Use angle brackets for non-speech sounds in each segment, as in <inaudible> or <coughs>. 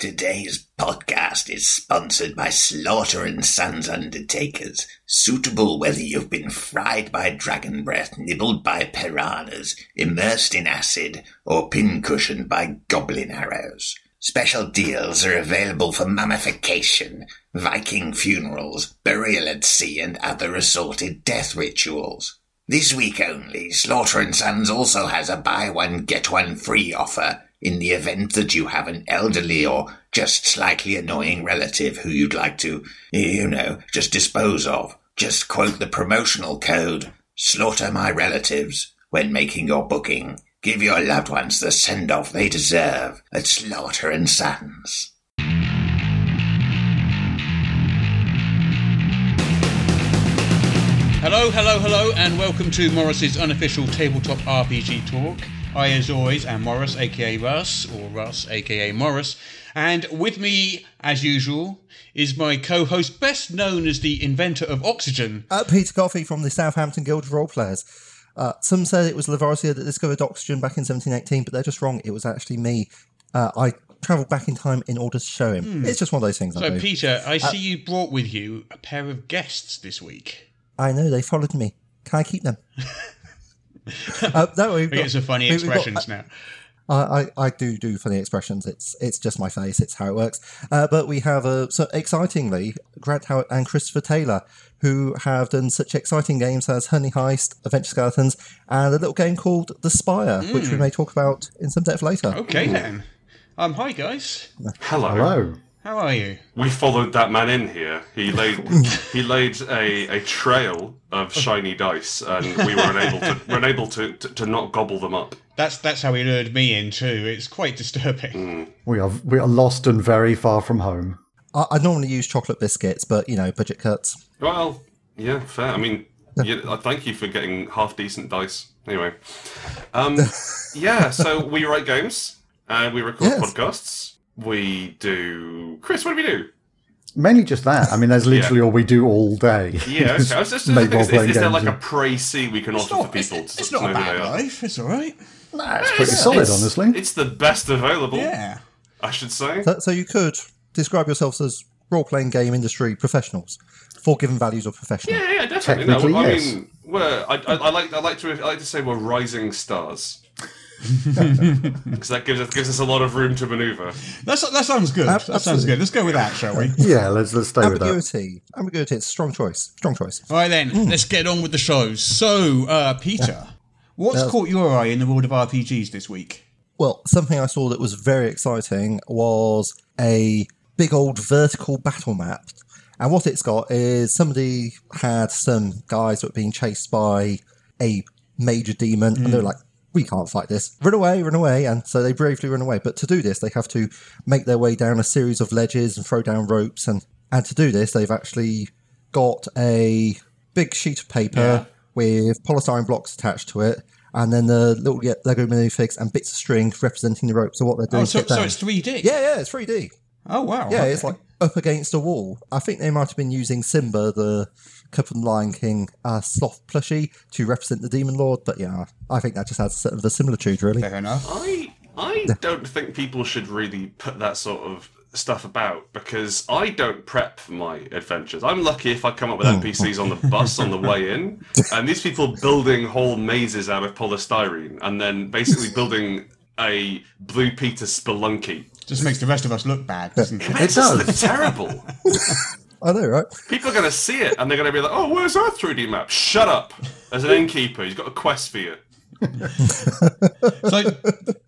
Today's podcast is sponsored by Slaughter and Sons Undertakers, suitable whether you've been fried by dragon breath, nibbled by piranhas, immersed in acid, or pincushioned by goblin arrows. Special deals are available for mummification, Viking funerals, burial at sea, and other assorted death rituals. This week only, Slaughter and Sons also has a buy one get one free offer in the event that you have an elderly or just slightly annoying relative who you'd like to, you know, just dispose of. Just quote the promotional code Slaughter My Relatives when making your booking. Give your loved ones the send off they deserve at Slaughter and Sons. Hello, hello, hello, and welcome to Morrus's unofficial tabletop RPG talk. I, as always, am Morrus, aka Russ, or Russ, aka Morrus, and with me, as usual, is my co-host, best known as the inventor of oxygen. Uh, Peter Coffey from the Southampton Guild of Role Players. Uh, some said it was Lavoisier that discovered oxygen back in 1718, but they're just wrong. It was actually me. Uh, I travelled back in time in order to show him. It's just one of those things. I, So, do. Peter, I see you brought with you a pair of guests this week. I know they followed me. Can I keep them? <laughs> <laughs> uh, no, we've got- get some funny we- we've got- expressions now. I, I, I do do funny expressions. It's it's just my face. It's how it works. Uh, but we have uh, so excitingly Grant Howitt and Christopher Taylor, who have done such exciting games as Honey Heist, Adventure Skeletons, and a little game called The Spire, which Hmm. we may talk about in some depth later. Okay, then. Um, hi, guys. Hello. Hello. How are you? We followed that man in here. He laid <laughs> he laid a, a trail of shiny dice, and we were unable to were unable to, to, to not gobble them up. That's that's how he lured me in too. It's quite disturbing. We are we are lost and very far from home. I, I normally use chocolate biscuits, but you know, budget cuts. Well, yeah, fair. I mean, yeah, uh, thank you for getting half decent dice. Anyway, um, <laughs> yeah. So we write games, and we record Yes. podcasts. We do. Chris, what do we do? Mainly just that. I mean, that's literally all we do all day. Yeah, is okay. <laughs> I was just, make is, is, is there like a and- précis we can offer for people to, it's to not know a bad life. It's all right. Nah, it's pretty solid, It's- honestly. It's the best available, Yeah. I should say. So, so you could describe yourselves as role-playing game industry professionals, for given values of professional. Yeah, yeah, definitely. No, Technically, I yes. mean, we're, I, I, I like, I like to, I like to say we're rising stars <laughs> because that gives us gives us a lot of room to manoeuvre. That's, that sounds good. Ab- that sounds good. Let's go with that, shall we? <laughs> Yeah, let's let's stay with that. Ambiguity. Ambiguity. It's a strong choice. Strong choice. All right, then. Let's get on with the show. So, uh, Peter, <laughs> what's caught your eye in the world of RPGs this week? Well, something I saw that was very exciting was a big old vertical battle map. And what it's got is somebody had some guys that were being chased by a major demon, and they're like, we can't fight this. Run away, run away. And so they bravely run away. But to do this, they have to make their way down a series of ledges and throw down ropes. And, and to do this, they've actually got a big sheet of paper Yeah. with polystyrene blocks attached to it. And then the little yeah, Lego minifigs and bits of string representing the ropes. So what they're oh, doing Oh, so, so it's 3D? yeah, yeah, it's 3D. Oh, wow. Yeah, okay. it's like up against a wall. I think they might have been using Simba, the Cup and Lion King uh, sloth plushie, to represent the Demon Lord. But yeah, I think that just adds sort of a similitude, really. Fair enough. I I don't think people should really put that sort of stuff about because I don't prep for my adventures. I'm lucky if I come up with NPCs on the bus on the way in, <laughs> and these people building whole mazes out of polystyrene and then basically building a Blue Peter spelunky. Just makes the rest of us look bad, doesn't it? It does. us look terrible. <laughs> I know, right? People are going to see it and they're going to be like, "Oh, where's our 3D map?" Shut up. As an innkeeper, he's got a quest for you. So,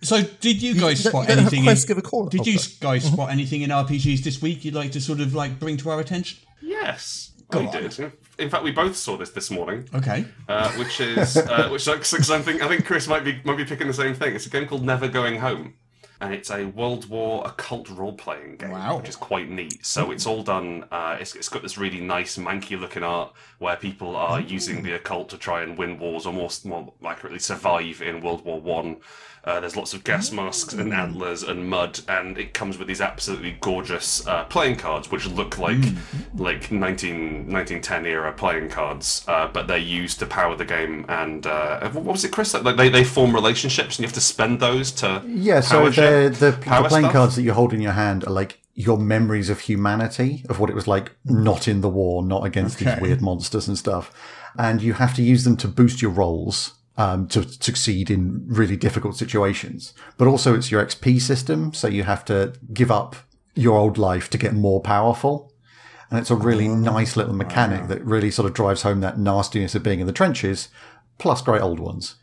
so did you guys you spot don't have anything? quests, in, give a call. Did you guys spot anything in RPGs this week you'd like to sort of like bring to our attention? Yes, Go I on. did. In fact, we both saw this this morning. Okay. uh, which is uh, which because I think I think Chris might be might be picking the same thing. It's a game called Never Going Home, and it's a World War occult role playing game, Wow. which is quite neat. So it's all done. Uh, it's, it's got this really nice manky looking art where people are using the occult to try and win wars, or more more accurately survive in World War One. Uh, there's lots of gas masks and antlers and mud, and it comes with these absolutely gorgeous uh, playing cards, which look like like 19, 1910 era playing cards, uh, but they're used to power the game. And uh, what was it, Chris? Like they, they form relationships, and you have to spend those to Yeah, so power they're They're, the, the playing stuff? cards that you hold in your hand are like your memories of humanity, of what it was like not in the war, not against these weird monsters and stuff. And you have to use them to boost your rolls um, to succeed in really difficult situations. But also, it's your XP system, so you have to give up your old life to get more powerful. And it's a really nice little mechanic that really sort of drives home that nastiness of being in the trenches, plus great old ones.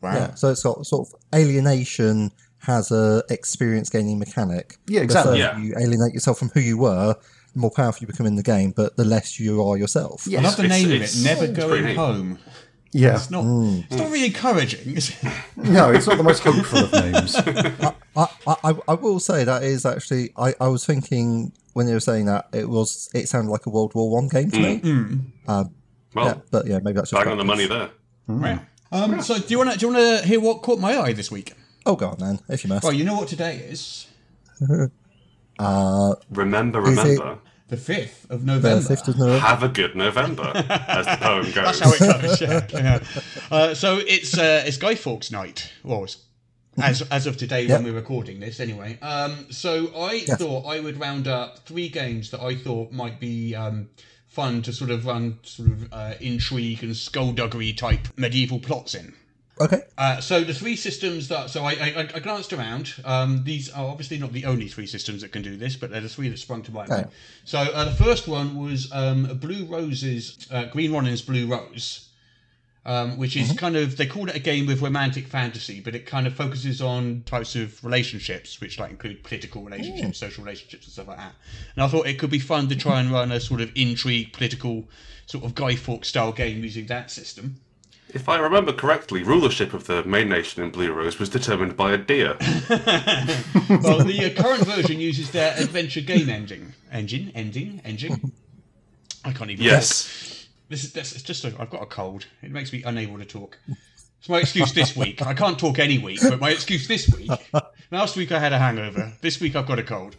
Wow. Yeah, so it's got sort of alienation has a experience gaining mechanic. Yeah, exactly. further Yeah. You alienate yourself from who you were, the more powerful you become in the game, but the less you are yourself. I love the It's- name of it. Never going pretty home. Yeah. It's not. Mm. It's not really encouraging. Is it? <laughs> No, it's not the most hopeful of names. <laughs> I, I, I, I will say that is actually I, I was thinking when they were saying that it was it sounded like a World War One game to me. Mm. Mm. Uh, well, Yeah, but yeah, maybe that's just bang on the money there. Right. Um, so do you want to do you want to hear what caught my eye this week? Oh god, man, if you must. Well, you know what today is. <laughs> Remember, Is it- remember. The fifth of the November. fifth of November. Have a good November, <laughs> as the poem goes. That's how it goes. Yeah. yeah. Uh, so it's uh, it's Guy Fawkes night, or it's- as as of today when we're recording this, anyway. Um, so I thought I would round up three games that I thought might be um, fun to sort of run sort of uh, intrigue and skullduggery type medieval plots in. Okay. Uh, so the three systems that so I, I, I glanced around. Um, these are obviously not the only three systems that can do this, but they're the three that sprung to mind. So uh, the first one was um, Blue Rose's uh, Green Ronin's Blue Rose, um, which is kind of they call it a game with romantic fantasy, but it kind of focuses on types of relationships, which like include political relationships, social relationships, and stuff like that. And I thought it could be fun to try and run a sort of intrigue, political, sort of Guy Fawkes style game using that system. If I remember correctly, rulership of the main nation in Blue Rose was determined by a deer. <laughs> Well, the uh, current version uses their adventure game engine. Engine? Ending? Engine? I can't even Yes. talk. This is this, it's just a, I've got a cold. It makes me unable to talk. It's my excuse this week. I can't talk any week, but my excuse this week. Last week I had a hangover. This week I've got a cold.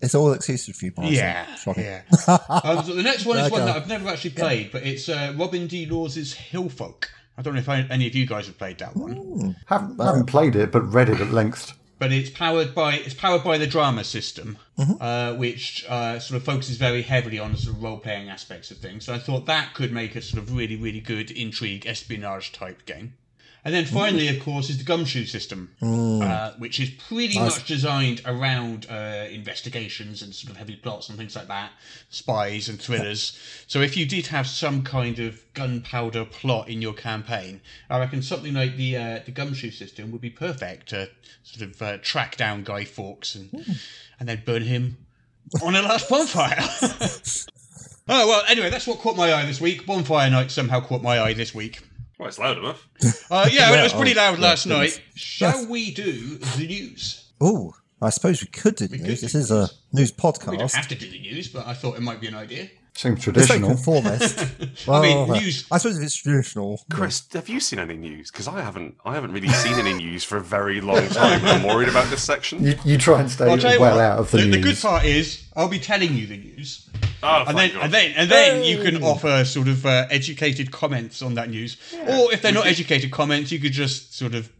It's all excuses for you, Martin. Yeah, yeah. um, <laughs> so the next one is one that I've never actually played, but it's uh, Robin D. Laws's Hillfolk. I don't know if I, any of you guys have played that one. haven't, haven't played it, but read it at length. but it's powered by it's powered by the drama system, Mm-hmm. uh, which uh, sort of focuses very heavily on the sort of role playing aspects of things. So I thought that could make a sort of really really good intrigue espionage type game. And then finally, of course, is the gumshoe system, uh, which is pretty much designed around uh, investigations and sort of heavy plots and things like that, spies and thrillers. So if you did have some kind of gunpowder plot in your campaign, I reckon something like the uh, the gumshoe system would be perfect to sort of uh, track down Guy Fawkes and and then burn him on a last bonfire. <laughs> <laughs> oh well, anyway, that's what caught my eye this week. Bonfire night somehow caught my eye this week. Well, it's loud enough. <laughs> Uh, yeah, it was pretty oh, loud last goodness. night. Shall we do the news? Oh, I suppose we could do the could news. do This is a news podcast. We don't podcast. have to do the news, but I thought it might be an idea. Seems It's traditional. conformist. <laughs> well, mean, uh, news- I suppose if it's traditional. Chris, have you seen any news? Because I haven't. I haven't really seen any news for a very long time. I'm worried about this section. You, you try and stay I'll tell you well what, out of the, the, news. the good part is I'll be telling you the news, Oh, and then God. and then and then you can offer sort of uh, educated comments on that news, or if they're not educated comments, you could just sort of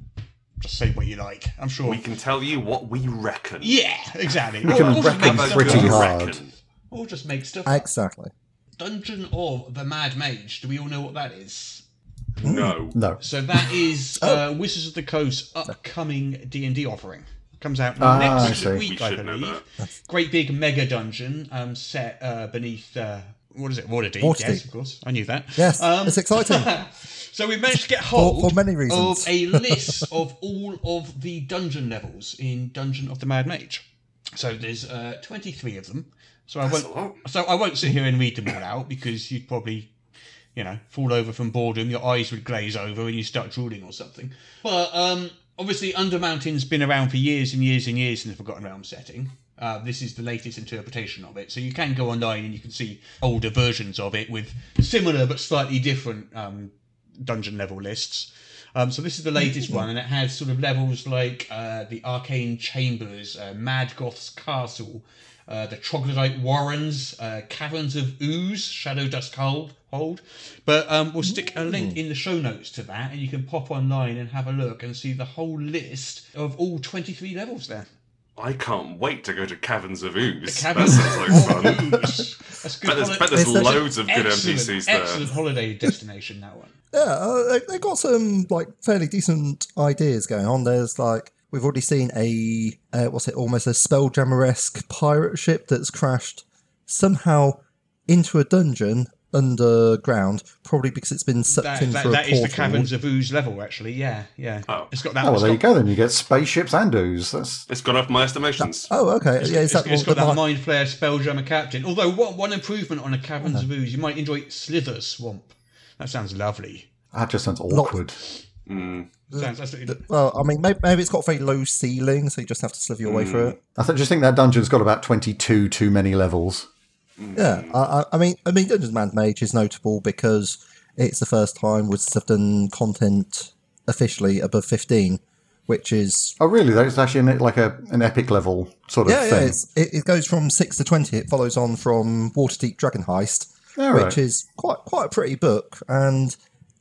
just say what you like. I'm sure. we can tell you what we reckon. yeah, exactly. We can or, or reckon pretty hard. Reckon. Or just make stuff. up. Exactly. Dungeon of the Mad Mage. Do we all know what that is? No. no. So that is <laughs> Oh. uh, Wizards of the Coast upcoming D and D offering. Comes out Ah, I next see. week, We I should know believe. Great big mega dungeon um, set uh, beneath uh, what is it? Waterdeep. Waterdeep. Yes, of course. I knew that. Yes, Um, it's exciting. <laughs> so we managed to get hold for many reasons. of a <laughs> list of all of the dungeon levels in Dungeon of the Mad Mage. So there's uh, 23 of them. So I won't. So I won't sit here and read them all out because you'd probably, you know, fall over from boredom. Your eyes would glaze over and you start drooling or something. But um, obviously, Undermountain's been around for years and years and years in the Forgotten Realms setting. Uh, this is the latest interpretation of it, so you can go online and you can see older versions of it with similar but slightly different um, dungeon level lists. Um, so this is the latest one, and it has sort of levels like uh, the Arcane Chambers, uh, Maddgoth's Castle, uh, the Troglodyte Warrens, uh, Caverns of Ooze, Shadowdusk Hold, old. But um, we'll stick a link in the show notes to that, and you can pop online and have a look and see the whole list of all 23 levels there. I can't wait to go to Caverns of Ooze. Caverns that sounds like fun. Ooze. That's good. bet <laughs> there's, bet there's It's such a- loads of good excellent, NPCs there. excellent holiday destination, that one. Yeah, uh, they, they got some like fairly decent ideas going on. There's like we've already seen a uh, what's it almost a spelljammer esque pirate ship that's crashed somehow into a dungeon underground, probably because it's been sucked That, in that, through that a is portal. the Caverns of Ooze level, actually. Yeah, yeah. Oh. It's got that. Oh, well, it's there you go. Then you get spaceships and ooze. That's It's gone off my estimations. Oh, okay. yeah, is It's, that it's one got that that Mind Flayer Spelljammer Captain. Although, what one improvement on a Caverns of Ooze, you might enjoy Slither Swamp. That sounds lovely. that just sounds awkward. Mm. Sounds absolutely. Well, I mean, maybe, maybe it's got a very low ceiling, so you just have to slither your way mm. through it. I th- just think that dungeon's got about twenty-two too many levels. Mm. Yeah, I, I, I mean, I mean, Dungeons Man's Mage is notable because it's the first time Wizards have done content officially above fifteen, which is Oh, really? That's actually an, like a an epic level sort of yeah, yeah. thing. It's, it, it goes from six to twenty. It follows on from Waterdeep Dragon Heist, All which is quite quite a pretty book and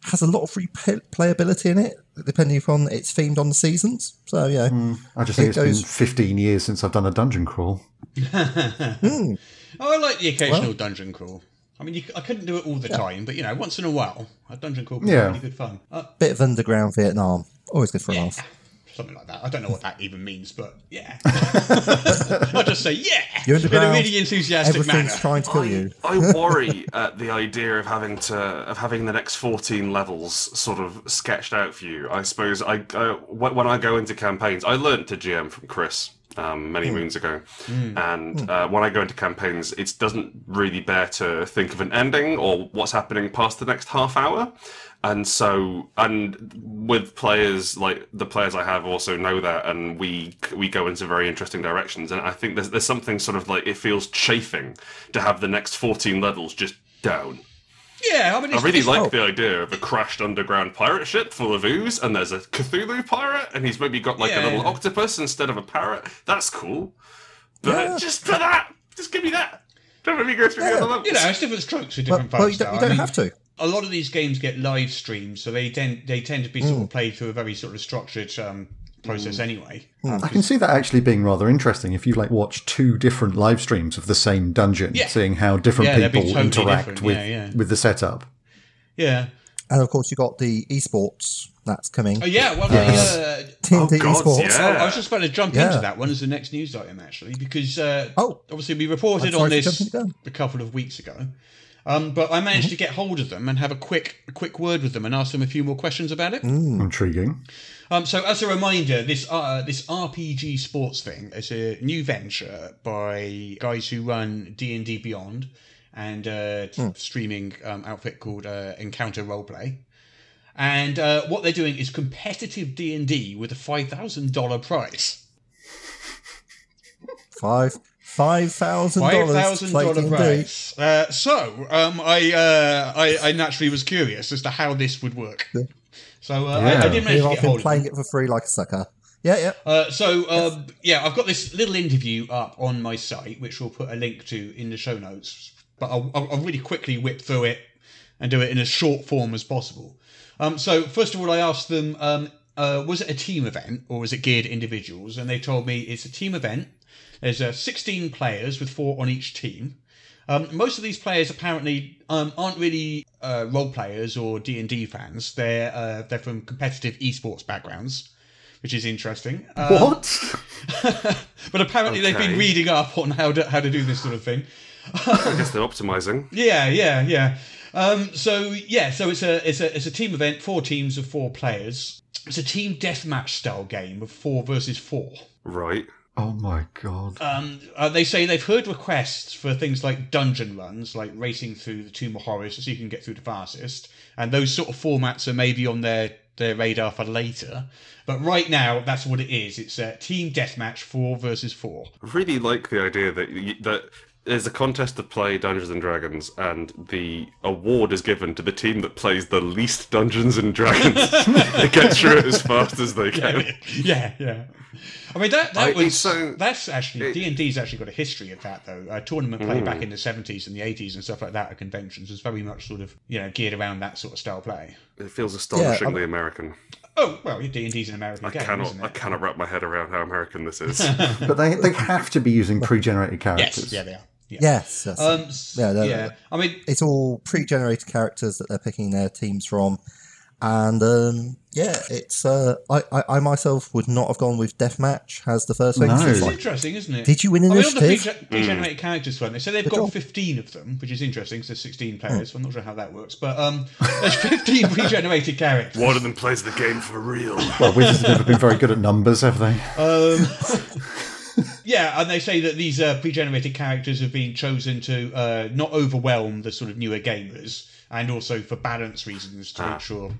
has a lot of replayability in it, depending upon it's themed on the seasons. So yeah, I just think it it's goes- been fifteen years since I've done a dungeon crawl. <laughs> Oh, I like the occasional dungeon crawl. I mean, you, I couldn't do it all the time, but you know, once in a while, a dungeon crawl can Yeah. be really good fun. Uh, bit of underground Vietnam, always good for a laugh. Something like that. I don't know what that even means, but yeah. <laughs> I just say yeah You're in a really enthusiastic Everything's manner. trying to kill you. I worry <laughs> at the idea of having to of having the next fourteen levels sort of sketched out for you. I suppose I, I when I go into campaigns, I learned to GM from Chris um, many moons ago, and uh, when I go into campaigns, it doesn't really bear to think of an ending or what's happening past the next half hour. And so, and with players like the players I have also know that, and we we go into very interesting directions. And I think there's there's something sort of like it feels chafing to have the next 14 levels just down. Yeah, I mean, I really it's, like the idea of a crashed underground pirate ship full of ooze, and there's a Cthulhu pirate, and he's maybe got like Yeah. a little octopus instead of a parrot. That's cool. But Yeah. just for that, just give me that. Don't let me go through the other levels. you know, it's different strokes for different well, folks. you don't, you. I don't mean, have to. A lot of these games get live streamed, so they tend they tend to be sort Mm. of played through a very sort of structured um, process anyway. I can see that actually being rather interesting if you like watch two different live streams of the same dungeon, Yeah. seeing how different Yeah, people totally interact different. with Yeah, yeah. with the setup. Yeah. And of course, you've got the esports that's coming. Oh yeah. Well, the, uh, Oh, God, esports. yeah. I was just about to jump Yeah. into that one as the next news item actually, because uh, Oh. obviously we reported on this jumping the gun. a couple of weeks ago. Um, but I managed to get hold of them and have a quick a quick word with them and ask them a few more questions about it. Intriguing. Um, so, as a reminder, this uh, this RPG sports thing is a new venture by guys who run D and D Beyond and uh, streaming um, outfit called uh, Encounter Roleplay. And uh, what they're doing is competitive D and D with a five thousand dollar prize. Five five thousand Five dollars. thousand dollar prize. Uh, so, um, I, uh, I I naturally was curious as to how this would work. So uh, I, I Yeah. did manage Here to I've get been hold of playing it for free like a sucker. Yeah, yeah. Uh, so um, yeah, I've got this little interview up on my site, which we'll put a link to in the show notes. But I'll, I'll I'll really quickly whip through it and do it in as short form as possible. Um, so first of all, I asked them, um, uh, was it a team event or was it geared individuals? And they told me it's a team event. There's uh, 16 players with four on each team. Um, most of these players apparently um, aren't really uh, role players or D and D fans. They're uh, they're from competitive esports backgrounds, which is interesting. Um, What? <laughs> but apparently they've been reading up on how to how to do this sort of thing. I guess they're optimizing. <laughs> Yeah, yeah, yeah. Um, so yeah, so it's a it's a it's a team event, four teams of four players. It's a team deathmatch style game of four versus four. Right. Oh my god. Um, uh, they say they've heard requests for things like dungeon runs, like racing through the Tomb of Horrors to see who can get through the fastest, and those sort of formats are maybe on their their radar for later. But right now, that's what it is. It's a team deathmatch, four versus four. I really like the idea that y- that there's a contest to play Dungeons and Dragons, and the award is given to the team that plays the least Dungeons and Dragons. <laughs> it gets through it as fast as they can. yeah, yeah. I mean that that I- was so- that's actually D and D's actually got a history of that though. A tournament play back hmm. in the seventies and the eighties and stuff like that at conventions was very much sort of you know geared around that sort of style play. It feels astonishingly American. Oh well, D and D's an American I game, cannot, isn't I cannot wrap my head around how American this is. <laughs> But they, they have to be using pre-generated characters. Yes, yeah, they are. Yeah. Yes, yes. Um, s- Yeah, yeah. I mean, it's all pre-generated characters that they're picking their teams from, and um, yeah, it's. Uh, I, I I myself would not have gone with deathmatch as the first thing. No. It's it's like, interesting, isn't it? Did you win I mean, on the initiative? pre- pre-generated characters one, they say they've Good got job. 15 of them, which is interesting because there's 16 players. so I'm not sure how that works, but um, there's 15 <laughs> pre-generated characters. One of them plays the game for real. Well, Wizards have never been very good at numbers, have they? Um, <laughs> yeah, and they say that these uh, pre-generated characters have been chosen to uh, not overwhelm the sort of newer gamers, and also for balance reasons to make sure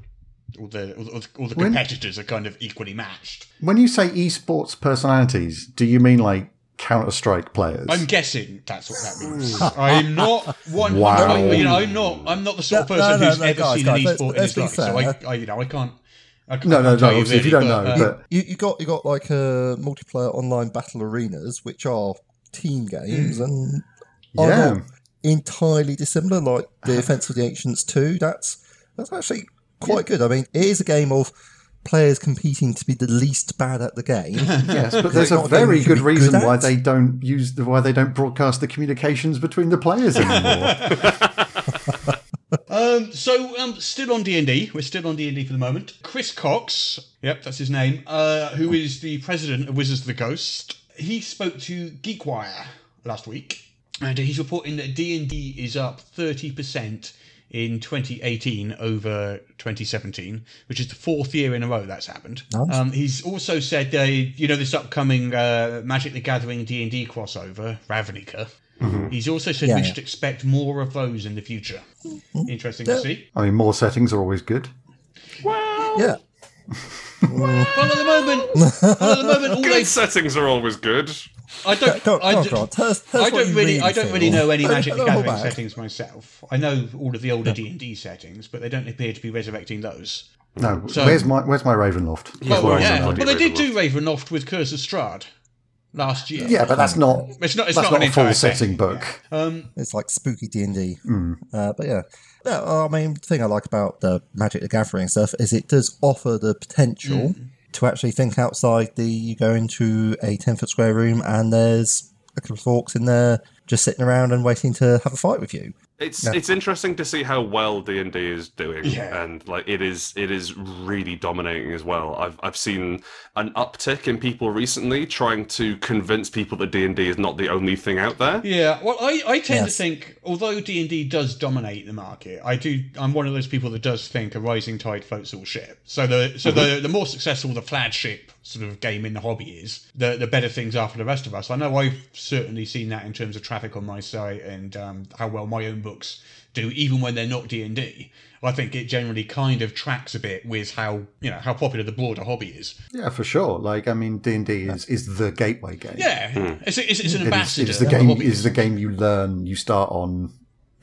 all the all, the- all the When- competitors are kind of equally matched. When you say esports personalities, do you mean like Counter Strike players? I'm guessing that's what that means. <laughs> I'm not one. Wow. You know, I'm not. I'm not the sort of person no, no, who's no, ever guys, seen guys, an let's- esport in his life. So I. I, you know, I can't. I No, no, no, obviously, if you don't but, know, uh, but- you, you got you got like a multiplayer online battle arenas, which are team games and are Yeah. entirely dissimilar. Like <laughs> the Defense of the Ancients two. That's that's actually quite good. I mean, it is a game of players competing to be the least bad at the game. <laughs> Yes, but there's a a very good reason good why they don't use the why they don't broadcast the communications between the players anymore. <laughs> Um, so, um, still on D and D. We're still on D and D for the moment. Chris Cocks, yep, that's his name. Uh, who is the president of Wizards of the Coast? He spoke to GeekWire last week, and he's reporting that D and D is up thirty percent in 2018 over 2017, which is the fourth year in a row that's happened. Nice. Um, he's also said, uh, you know, this upcoming uh, Magic the Gathering D and D crossover, Ravnica. Mm-hmm. He's also said Yeah, we yeah. should expect more of those in the future. Interesting to see. I mean, more settings are always good. yeah, <laughs> Well, at the moment, well, at the moment, all <laughs> Good they, settings are always good. I don't, <laughs> Go, go I, on, do- Grant. Tell us, tell us I what don't you really, I don't really know any Magic the Gathering settings myself. I know all of the older D and D settings, but they don't appear to be resurrecting those. No, So- where's my where's my Ravenloft? Oh, yeah, Oh, well, yeah. somebody Well, they did do Ravenloft with Curse of Strahd last year. Yeah, but that's not It's not. It's not, not, an a full entire setting setting. book. Um, It's like spooky D and D. Hmm. Uh, But yeah, yeah. I mean, the thing I like about the Magic the Gathering stuff is it does offer the potential Mm. to actually think outside the. You go into a ten foot square room and there's a couple of orcs in there just sitting around and waiting to have a fight with you. It's it's interesting to see how well D and D is doing, Yeah. and like it is it is really dominating as well. I've I've seen an uptick in people recently trying to convince people that D and D is not the only thing out there. Yeah, well, I, I tend to think, although D and D does dominate the market, I do. I'm one of those people that does think a rising tide floats all ships. So the so the the more successful the flagship sort of game in the hobby is, the the better things are for the rest of us. I know I've certainly seen that in terms of traffic on my site and um, how well my own books do, even when they're not D and D. I think it generally kind of tracks a bit with how you know how popular the broader hobby is. Yeah, for sure. Like, I mean, D and D is is the gateway game. Yeah, it's, it's, it's an It is, ambassador. it's the game. Is the game you learn. You start on.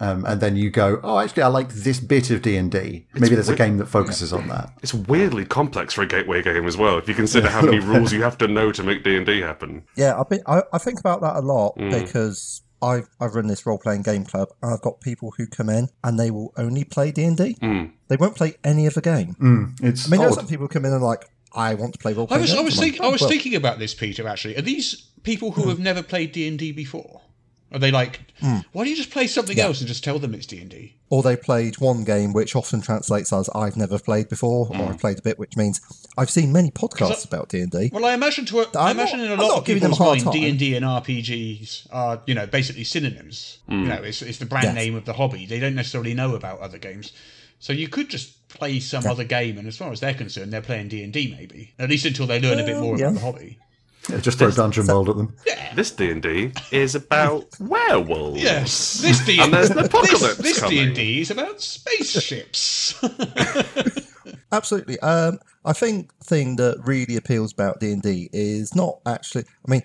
Um, and then you go, oh, actually, I like this bit of D and D. Maybe there's a game that focuses on that. It's weirdly complex for a gateway game as well. If you consider how many <laughs> rules you have to know to make D and D happen. Yeah, I've been, I, I think about that a lot Mm. because I've, I've run this role playing game club and I've got people who come in and they will only play D and D. Mm. They won't play any other game. It's I mean, there's odd. some people who come in and like, I want to play role I playing. was, I was, think, I was well, thinking about this, Peter. Actually, are these people who have never played D and D before? Are they like, Hmm. why don't you just play something else and just tell them it's D and D? or they played one game which often translates as I've never played before, Hmm. or I've played a bit, which means I've seen many podcasts about D and D. Well, I imagine to a, I I'm imagine not- in a lot of people's mind. D and D and RPGs are you know basically synonyms. You know, it's, it's the brand Yes. name of the hobby. They don't necessarily know about other games, so you could just play some other game, and as far as they're concerned, they're playing D and D maybe at least until they learn a bit more yeah. about the hobby. Yeah, just throw Dungeon World at them. Yeah. This D and D is about werewolves. Yes, this D And there's an apocalypse This D and D is about spaceships. <laughs> Absolutely. Um, I think the thing that really appeals about D and D is not actually. I mean,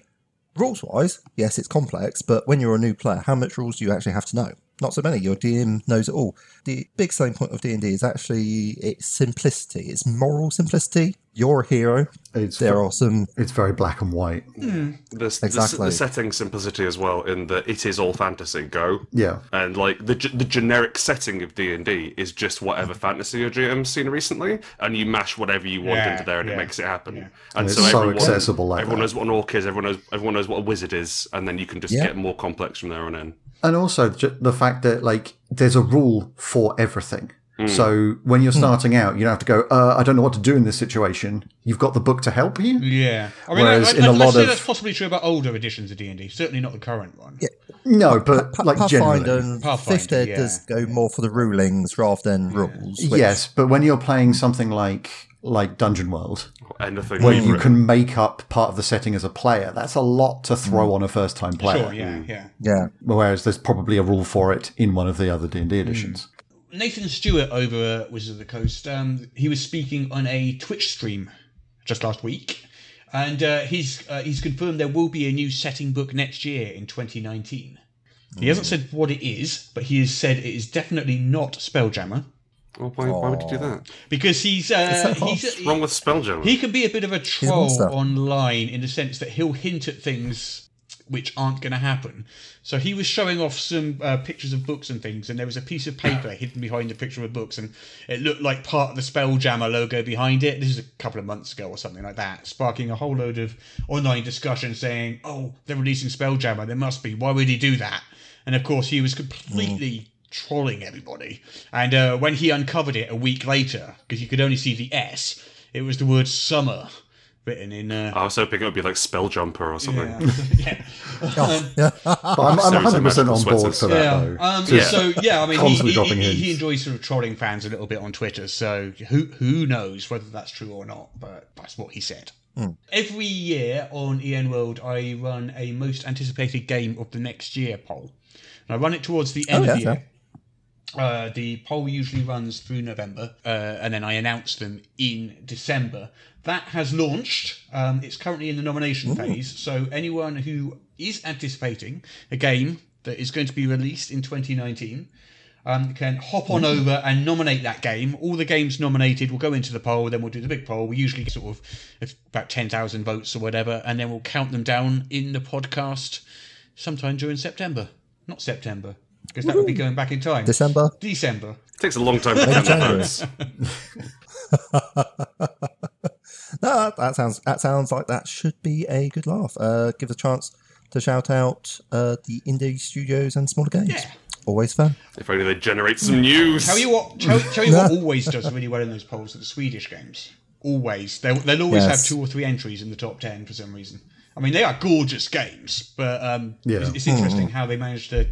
rules wise, yes, it's complex, but when you're a new player, how much rules do you actually have to know? Not so many. Your DM knows it all. The big selling point of D and D is actually its simplicity. It's moral simplicity. You're a hero. It's There are awesome. it's very black and white. Hmm. The, the, Exactly. the setting simplicity as well, in that it is all fantasy. Go. Yeah. And like the the generic setting of D and D is just whatever fantasy your GM's seen recently, and you mash whatever you want Yeah, into there, and yeah, it makes it happen. yeah. And And so it's so everyone, accessible like everyone that. knows what an orc is. Everyone knows everyone knows what a wizard is, and then you can just Yeah. get more complex from there on in. And also the fact that like there's a rule for everything. Hmm. So when you're starting out, you don't have to go. Uh, I don't know what to do in this situation. You've got the book to help you. Yeah, I mean, Whereas I, I, in I, a I'd lot of- that's possibly true about older editions of D and D. Certainly not the current one. Yeah. No, but Pa- like Pathfinder generally, and Pathfinder, Fifth Ed yeah. does go more for the rulings rather than rules. which- yes. But when you're playing something like like Dungeon World, Anything where you written. can make up part of the setting as a player, that's a lot to throw on a first time player. Sure, yeah, yeah. Yeah. Whereas there's probably a rule for it in one of the other D and D editions. Nathan Stewart over at Wizards of the Coast, um, he was speaking on a Twitch stream just last week, and uh, he's uh, he's confirmed there will be a new setting book next year in 2019. He hasn't said what it is, but he has said it is definitely not Spelljammer Oh, why, why would you do that? because he's uh, so he's What's wrong with Spelljammer? he can be a bit of a troll online in the sense that he'll hint at things which aren't going to happen. So he was showing off some uh, pictures of books and things, and there was a piece of paper <coughs> hidden behind the picture of books, and it looked like part of the Spelljammer logo behind it. This is a couple of months ago or something like that, sparking a whole load of online discussion saying, "Oh, they're releasing Spelljammer. There must be. Why would he do that?" And of course, he was completely. Trolling everybody, and uh, when he uncovered it a week later, because you could only see the S, it was the word summer written in. Uh, I was hoping it would be like Spelljumper or something. yeah. <laughs> <laughs> yeah. But I'm, I'm 100 percent on board for that Yeah. though. Um, Yeah. So yeah, I mean, he, he, he, he enjoys sort of trolling fans a little bit on Twitter. So who who knows whether that's true or not? But that's what he said. Every year on EN World, I run a most anticipated game of the next year poll. And I run it towards the end Oh, of the yeah, year. Uh, the poll usually runs through November, uh, and then I announce them in December. That has launched. Um, it's currently in the nomination phase. So anyone who is anticipating a game that is going to be released in 2019 um, can hop on over and nominate that game. All the games nominated will go into the poll. Then we'll do the big poll. We usually get sort of about 10,000 votes or whatever, and then we'll count them down in the podcast sometime during September. Not September, because that would be going back in time. December. December. It takes a long time to count the January. votes. <laughs> No, that sounds that sounds like that should be a good laugh. Uh, give a chance to shout out uh, the indie studios and smaller games. Yeah. Always fun. If only they generate some news. Tell you what, tell, tell you what <laughs> always does really well in those polls are the Swedish games. Always. They'll, they'll always Yes. have two or three entries in the top 10 for some reason. I mean, they are gorgeous games, but um, Yeah. it's, it's interesting how they manage to,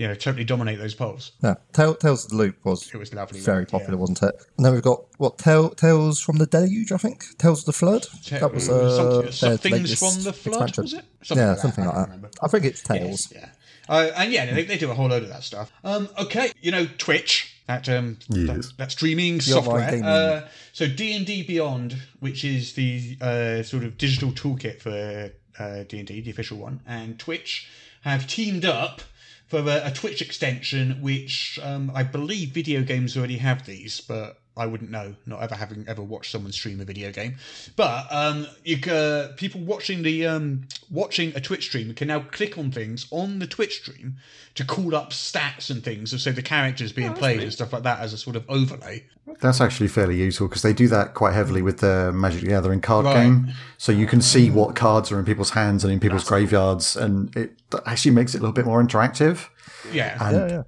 you know, totally dominate those polls. No, Tale, Tales of the Loop was It was lovely. very wasn't it? popular, wasn't it? And then we've got what Tale, Tales from the Deluge, I think. Tales of the Flood. Te- that was uh, something- some things from the flood, expansion. was it? Something yeah, like something I like can't that. remember. I think it's Yes, Tales. yeah. Uh, and yeah, they, they do a whole load of that stuff. Um, okay, you know Twitch, that um, Yes. that, that streaming online software. Uh, so D and D Beyond, which is the uh, sort of digital toolkit for uh, D and D, the official one, and Twitch have teamed up for a, a Twitch extension, which um, I believe video games already have these, but I wouldn't know, not ever having ever watched someone stream a video game. But um, you ca people watching the um, watching a Twitch stream can now click on things on the Twitch stream to call up stats and things, so the characters being played and stuff like that as a sort of overlay. That's actually fairly useful because they do that quite heavily with the Magic the Gathering card Right. game. So you can see what cards are in people's hands and in people's graveyards, and it actually makes it a little bit more interactive. Yeah, And Yeah, yeah.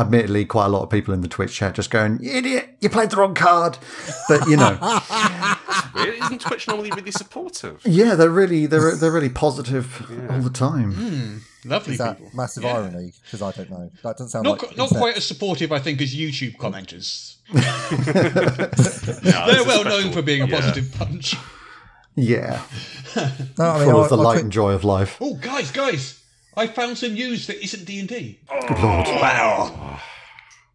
Admittedly, quite a lot of people in the Twitch chat just going, "You idiot, you played the wrong card." But you know, <laughs> Isn't Twitch normally really supportive? yeah, they're really they're they're really positive all the time. Hmm. lovely Is that people. massive Yeah. irony? Because I don't know. That doesn't sound Not, like not quite as supportive, I think, as YouTube commenters. <laughs> No, They're well known for being a yeah. positive bunch. Yeah, <laughs> No, I mean, full I- of the I light tweet- and joy of life. Oh, guys, guys! I found some news that isn't D and D. Good lord! Wow.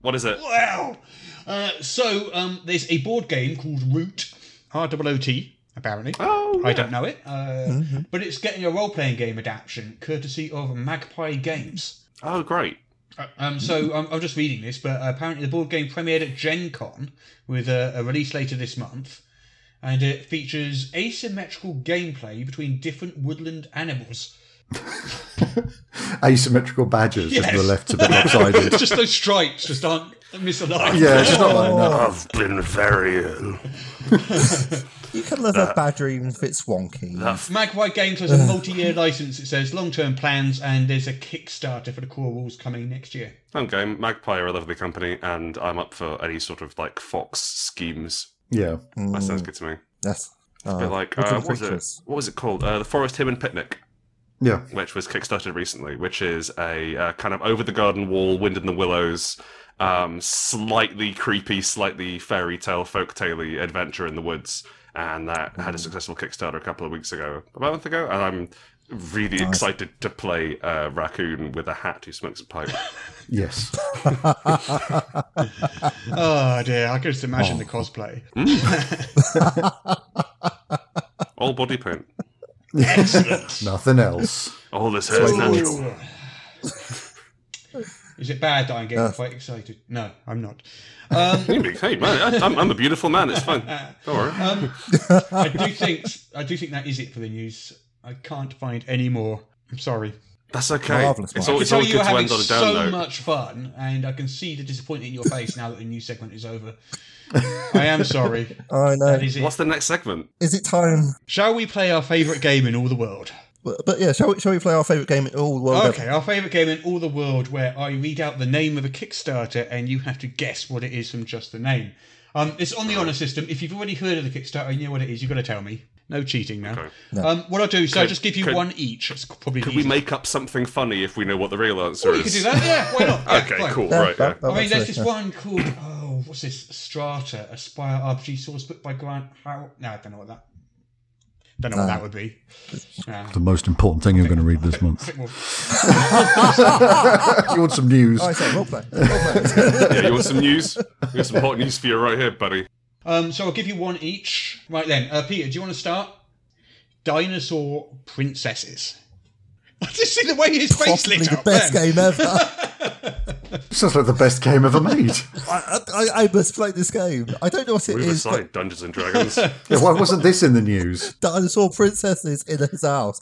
What is it? Wow! Uh, so um, there's a board game called Root, R O O T, apparently. Oh, I don't know it, uh, but it's getting a role-playing game adaptation courtesy of Magpie Games. Oh, great. Uh, Um, so I'm, I'm just reading this, but apparently the board game premiered at Gen Con with a, a release later this month, and it features asymmetrical gameplay between different woodland animals. <laughs> Asymmetrical badgers just Yes. were left a bit lopsided. <laughs> just those stripes just aren't misaligned. yeah, it's just not like that. I've been very ill. You can live a badger even if it's wonky. Magpie Games has a multi-year license. It says long-term plans, and there's a Kickstarter for the core rules coming next year. I'm game. Magpie are a lovely company, and I'm up for any sort of like Fox schemes. Yeah. That sounds good to me. Yes. A Uh, bit like uh, what was it? What was it called? Uh, the Forest Hymn and Picnic, Yeah. which was kickstarted recently, which is a uh, kind of over the garden wall, wind in the willows, um, slightly creepy, slightly fairy tale, folktale adventure in the woods, and that had a successful Kickstarter a couple of weeks ago, about a month ago, and I'm really excited to play a raccoon with a hat who smokes a pipe. <laughs> Yes. <laughs> Oh dear, I can just imagine the cosplay. <laughs> All body paint. <laughs> Nothing else. All this hair is natural. <laughs> Is it bad that I'm getting quite excited? No, I'm not. <laughs> Um, Hey man, I, I'm, I'm a beautiful man. It's fine. Don't worry. um, I do think I do think that is it for the news. I can't find any more. I'm sorry. That's okay. Marvellous, It's, all, it's can tell always you good were to having end on a so down note. much fun, and I can see the disappointment in your face now that the new segment is over. <laughs> I am sorry. I know. That is it. What's the next segment? Is it time? Shall we play our favourite game in all the world? But, but yeah, shall we, shall we play our favourite game in all the world? Okay, our favourite game in all the world, where I read out the name of a Kickstarter and you have to guess what it is from just the name. Um, it's on the honour system. If you've already heard of the Kickstarter and you know what it is, you've got to tell me. No cheating now. Okay. Um, what I'll do, so I'll just give you could- one each. It's probably the Could we make up something funny if we know what the real answer Oh, you is? could do that, yeah. Why not? <laughs> Yeah, Okay, fine. cool. Yeah, right. that- Yeah. that I mean, there's this yeah. one called oh, what's this? Strata A Spire RPG source book by Grant Howitt. No, I don't know what that. Don't know what that would be. Yeah. The most important thing you're going to read this month. <laughs> you want some news? Oh, I say role play. Role play. <laughs> yeah, you want some news? We got some hot news for you right here, buddy. Um, so I'll give you one each. Right then, uh, Peter, do you want to start? Dinosaur princesses. <laughs> I just see the way his face Possibly lit the up. best then. game ever. <laughs> Sounds like the best game ever made. <laughs> I, I, I must play this game. I don't know what it Move is. but aside, Dungeons and Dragons. Yeah, why wasn't this in the news? Dinosaur princesses in his house.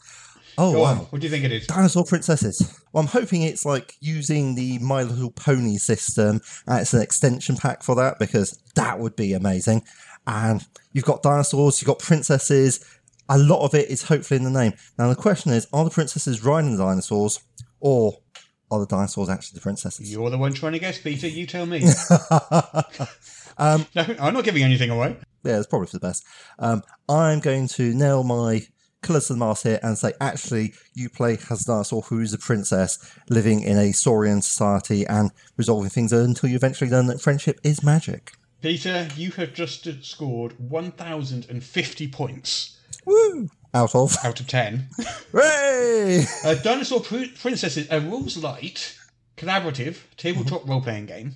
Oh Go on, wow. What do you think it is? Dinosaur Princesses. Well, I'm hoping it's like using the My Little Pony system. And it's an extension pack for that because that would be amazing. And you've got dinosaurs, you've got princesses. A lot of it is hopefully in the name. Now, the question is are the princesses riding the dinosaurs or are the dinosaurs actually the princesses? You're the one trying to guess, Peter. You tell me. <laughs> <laughs> Um, no, I'm not giving anything away. yeah, it's probably for the best. Um, I'm going to nail my the mast here and say, actually, you play dinosaur who is a princess living in a Saurian society and resolving things until you eventually learn that friendship is magic. Peter, you have just scored 1,050 points Woo! Out of. out of 10. <laughs> Hooray! Uh, Dinosaur Pr- Princesses, a rules light, collaborative tabletop role playing game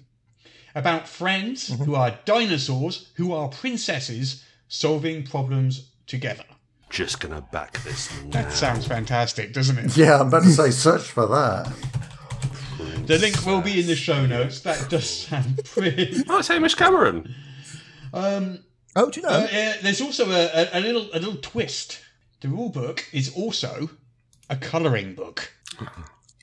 about friends who are dinosaurs who are princesses solving problems together. Just gonna back this. That sounds fantastic, doesn't it? Yeah, I'm about to say search for that. The link will be in the show notes. That does sound <laughs> pretty. Oh, it's Hamish Cameron. Um, Oh, do you know? uh, uh, there's also a, a, a little a little twist. The rule book is also a colouring book.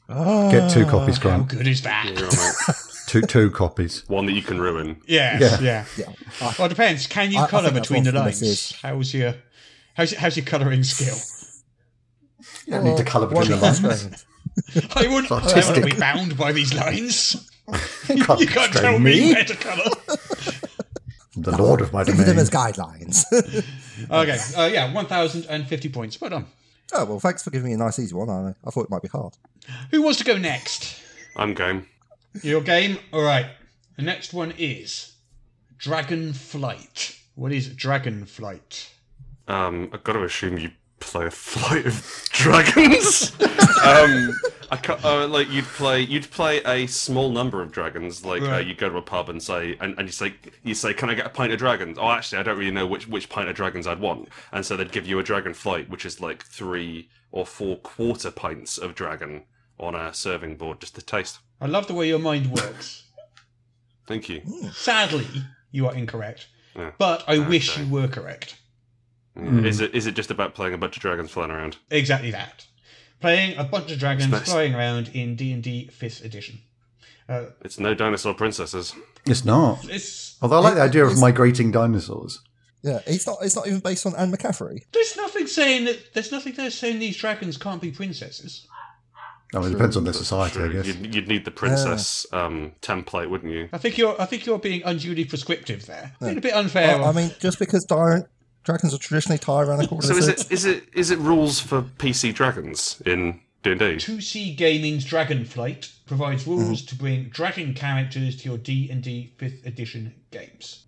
Get two copies, Grant. How good is that? You're. <laughs> Two two copies. One that you can ruin. Yeah, Yeah. yeah. yeah. Well, it depends. Can you I- I colour think that's between the lines? How's is. How's your how's how's your colouring skill? You don't need to colour between the lines. <laughs> I wouldn't, I don't want to artistic. be bound by these lines. <laughs> You can't, You can't tell me me. where to colour. The Lord of my domain. Give them as guidelines. <laughs> okay, uh, yeah, 1,050 points. Well done. oh, well, thanks for giving me a nice, easy one. I, I thought it might be hard. Who wants to go next? I'm game. Your game? All right. The next one is Dragon Flight. What is Dragon Flight? Um, I've got to assume you play a <laughs> flight of dragons. <laughs> um, I ca- uh, like you'd play you'd play a small number of dragons. Like uh, you'd go to a pub and say and, and you say you say, "Can I get a pint of dragons?" Oh, actually, I don't really know which which pint of dragons I'd want, and so they'd give you a dragon flight, which is like three or four quarter pints of dragon on a serving board just to taste. I love the way your mind works. Thank you. Sadly, you are incorrect. Yeah. But I wish you were correct. Yeah. Is it is it just about playing a bunch of dragons flying around? Exactly that. Playing a bunch of dragons Nice. flying around in D and D Fifth Edition. Uh, It's no dinosaur princesses. It's not. it's Although I like the idea of migrating dinosaurs. Yeah, it's not. It's not even based on Anne McCaffrey. there's nothing saying that there's nothing there saying these dragons can't be princesses. I mean, it depends on the society, I guess. You'd, you'd need the princess um, template, wouldn't you? I think you're I think you're being unduly prescriptive there. Being a bit unfair. I, I mean, just because di- dragons are traditionally tyrannical, So is it is it is it rules for PC dragons in D and D? 2C Gaming's Dragonflight provides rules Mm-hmm. to bring dragon characters to your D&D 5th edition games.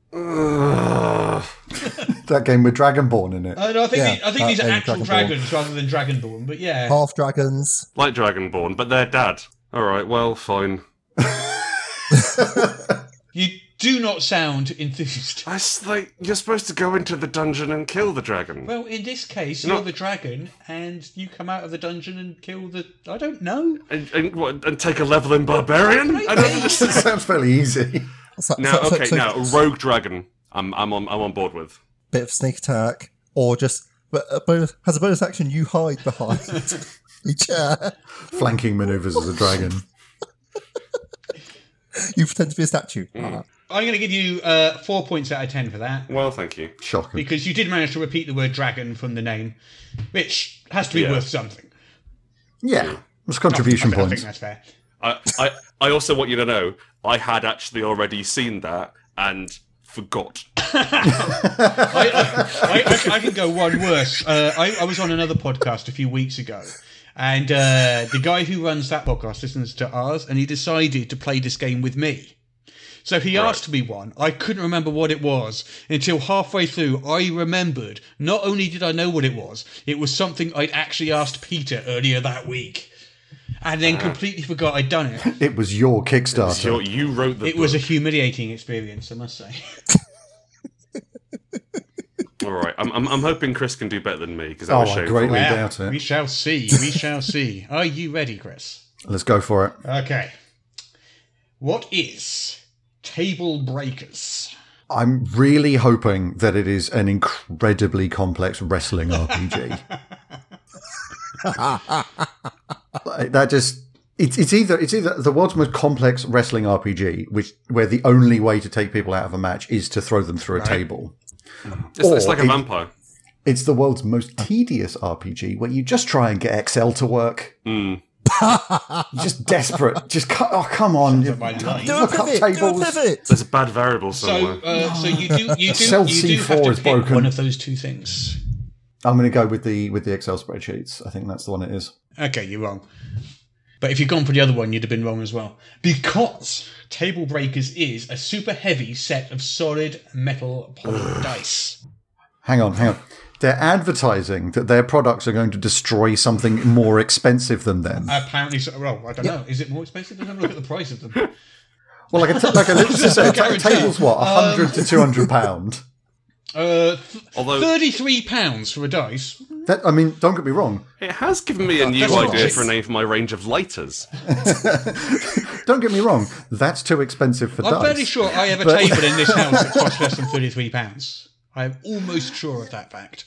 That game with Dragonborn in it. Uh, no, I think, Yeah, the- I think these are actual Dragonborn. dragons rather than Dragonborn, but yeah. half dragons. Like Dragonborn, but they're dad. All right, well, fine. <laughs> You do not sound enthused. I s- like you're supposed to go into the dungeon and kill the dragon. Well, in this case, No. you're the dragon, and you come out of the dungeon and kill the. I don't know. And, and what? And take a level in barbarian? I don't <laughs> understand. Sounds fairly easy. So, Now, so- so- okay, so now rogue dragon. I'm I'm on I'm on board with. bit of sneak attack, or just but a bonus, has a bonus action. You hide behind a chair. Flanking maneuvers as a dragon. <laughs> You pretend to be a statue. Mm. Ah, I'm going to give you uh, four points out of ten for that. Well, thank you. Shocking. Because you did manage to repeat the word dragon from the name, which has to be Yeah. worth something. Yeah. It's contribution I, think- I think that's fair. I, I I also want you to know I had actually already seen that and forgot. <laughs> I, I, I, I, I can go one worse. Uh, I, I was on another podcast a few weeks ago, and uh, the guy who runs that podcast listens to ours, and he decided to play this game with me. So he asked me one. I couldn't remember what it was until halfway through. I remembered. Not only did I know what it was, it was something I'd actually asked Peter earlier that week, and then ah. completely forgot I'd done it. <laughs> It was your Kickstarter. So you wrote the. It was a humiliating experience, I must say. <laughs> All right, I'm, I'm I'm hoping Chris can do better than me because that Oh, was I shameful. greatly Well, doubt it. We shall see. We shall <laughs> see. Are you ready, Chris? Let's go for it. Okay. What is Table Breakers? I'm really hoping that it is an incredibly complex wrestling RPG. <laughs> That just it's it's either it's either the world's most complex wrestling RPG, which where the only way to take people out of a match is to throw them through a table. It's, it's like a it- vampire. It's the world's most tedious RPG, where you just try and get Excel to work. Mm. You're just desperate. Just cu- oh come on, you- my life. Do a look up pivot. Do a tables. pivot. There's a bad variable So, somewhere. uh, so you do you do Cell you do have C4 to is pick broken. one of those two things. I'm going to go with the with the Excel spreadsheets. I think that's the one it is. Okay, you're wrong. But if you'd gone for the other one, you'd have been wrong as well. Because Table Breakers is a super heavy set of solid metal poly <sighs> dice. Hang on, hang on. They're advertising that their products are going to destroy something more expensive than them. Apparently, so, well, I don't know. Is it more expensive? Let's have a look at the price of them. <laughs> Well, like a, t- like a let's just say a table's what, hundred to two hundred pound. <laughs> Uh, th- Although thirty-three pounds for a dice. That I mean, don't get me wrong. it has given me a new That's idea nice. for a name for my range of lighters. <laughs> Don't get me wrong. That's too expensive for dice. I'm dice. fairly sure I have a But- table in this house that costs less than thirty-three pounds. I'm almost sure of that fact.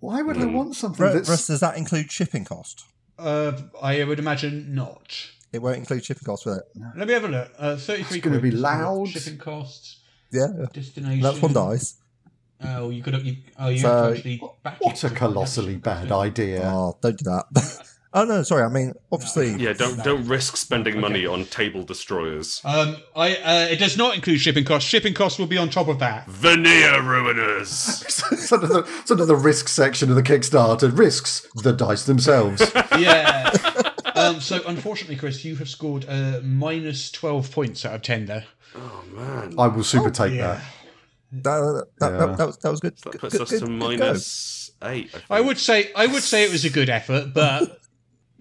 Why would I want something Russ, that's does that include shipping cost? Uh, I would imagine not. It won't include shipping costs with it. Let me have a look. Uh, Thirty-three. It's gonna be loud. Shipping costs. Yeah, Destination. that's one dice. Oh, you could have. You, oh, you So- have to actually. back what it a colossally bad idea? Oh, don't do that. <laughs> oh no, sorry. I mean, obviously, Yeah, don't don't risk spending money on table destroyers. Um, I. Uh, it does not include shipping costs. Shipping costs will be on top of that. Veneer ruiners. <laughs> it's, under the, it's under the risk section of the Kickstarter. Risks the dice themselves. <laughs> Yeah. um, so unfortunately, Chris, you have scored uh, minus twelve points out of ten there. oh man. I will super take Yeah. that. That, that, Yeah. that, that was, that was good. That puts good, us good, to good go. minus eight. I. I would say I would say it was a good effort, but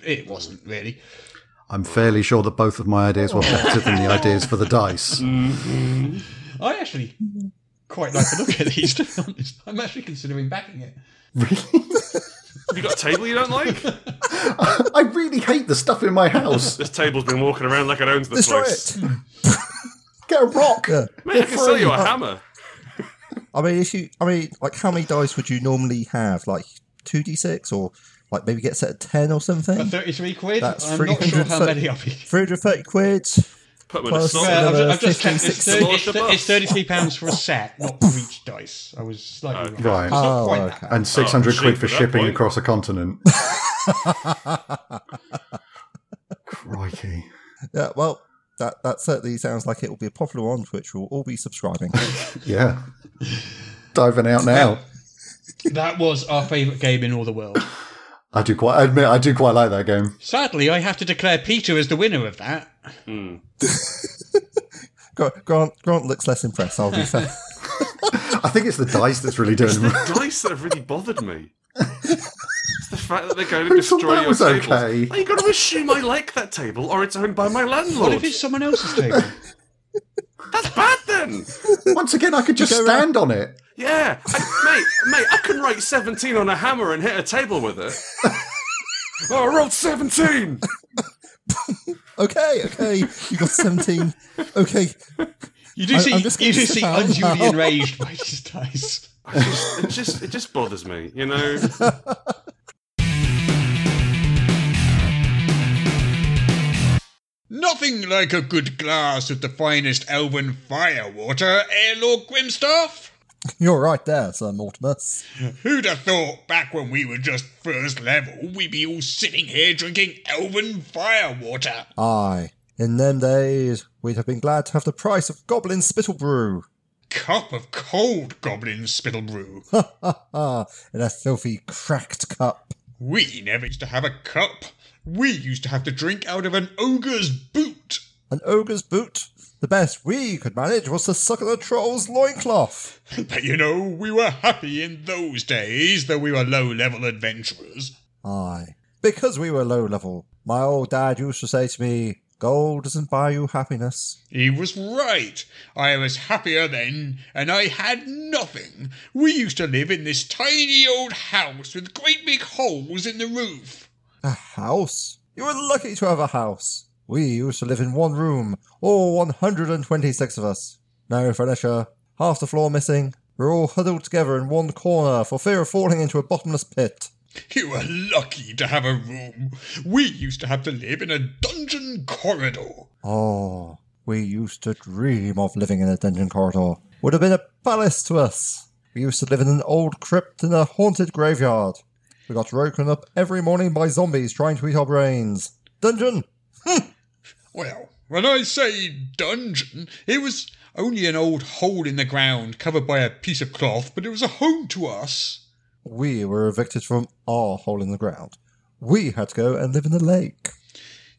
it wasn't really. I'm fairly sure that both of my ideas were better than the ideas for the dice. Mm-hmm. I actually quite like the look at these. To be honest, I'm actually considering backing it. Really? Have you got a table you don't like? <laughs> I really hate the stuff in my house. this table's been walking around like it owns the Destroy place. it. <laughs> Get a rock. Yeah. Mate, I can sell you a free. hammer. I mean, if you, I mean, like, how many dice would you normally have? Like two d six, or like maybe get set at ten or something? At 33 quid. That's I'm not sure how 330 many I'll be. Three hundred thirty quid. Put them in a Plus, slot. uh, I've, I've just 15, checked. It's, 16. 30, it's, it's 33 pounds for a set, not for each dice. I was slightly Okay. wrong. Right. Oh, okay. And 600 cheap quid for shipping point. across a continent. <laughs> Crikey. Yeah, well, that that certainly sounds like it will be a popular one, to which we'll all be subscribing. <laughs> Yeah. Diving out now. That was our favourite game in all the world. I do quite I admit I do quite like that game. Sadly, I have to declare Peter as the winner of that. Grant, Grant, Grant looks less impressed. I'll be <laughs> fair. I think it's the dice that's really doing them. <laughs> dice that have really bothered me. It's the fact that they're going to Who destroy that your was tables. okay? Well, you going to assume I like that table, or it's owned by my landlord? What if it's someone else's table? That's bad then. Once again, I could just Go stand on it. Yeah, I, mate, mate, I can write seventeen on a hammer and hit a table with it. <laughs> oh, I wrote seventeen. <laughs> okay, okay, you got seventeen. Okay, You do I- see, you do see down unduly now. enraged by <laughs> these dice. Just, it just, it just bothers me, you know. Nothing like a good glass of the finest elven firewater, eh, Lord Grimstaff? <laughs> you're right there, Sir Mortimus. Who'd have thought back when we were just first level, we'd be all sitting here drinking elven firewater? Aye, in them days, we'd have been glad to have the price of Goblin Spittle Brew. Cup of cold goblin spittle brew. Ah, <laughs> in a filthy, cracked cup. We never used to have a cup. We used to have to drink out of an ogre's boot. An ogre's boot. The best we could manage was to suck at the troll's loincloth. <laughs> But you know, we were happy in those days, though we were low level adventurers. Aye. Because we were low level. My old dad used to say to me, Gold doesn't buy you happiness. He was right. I was happier then, and I had nothing. We used to live in this tiny old house with great big holes in the roof. A house? You were lucky to have a house. We used to live in one room, all 126 of us. No furniture, half the floor missing. We're all huddled together in one corner for fear of falling into a bottomless pit. You were lucky to have a room. We used to have to live in a dungeon corridor. Oh, we used to dream of living in a dungeon corridor. Would have been a palace to us. We used to live in an old crypt in a haunted graveyard. We got woken up every morning by zombies trying to eat our brains. Dungeon! Hm. Well, when I say dungeon, it was only an old hole in the ground covered by a piece of cloth, but it was a home to us. We were evicted from our hole in the ground. We had to go and live in a lake.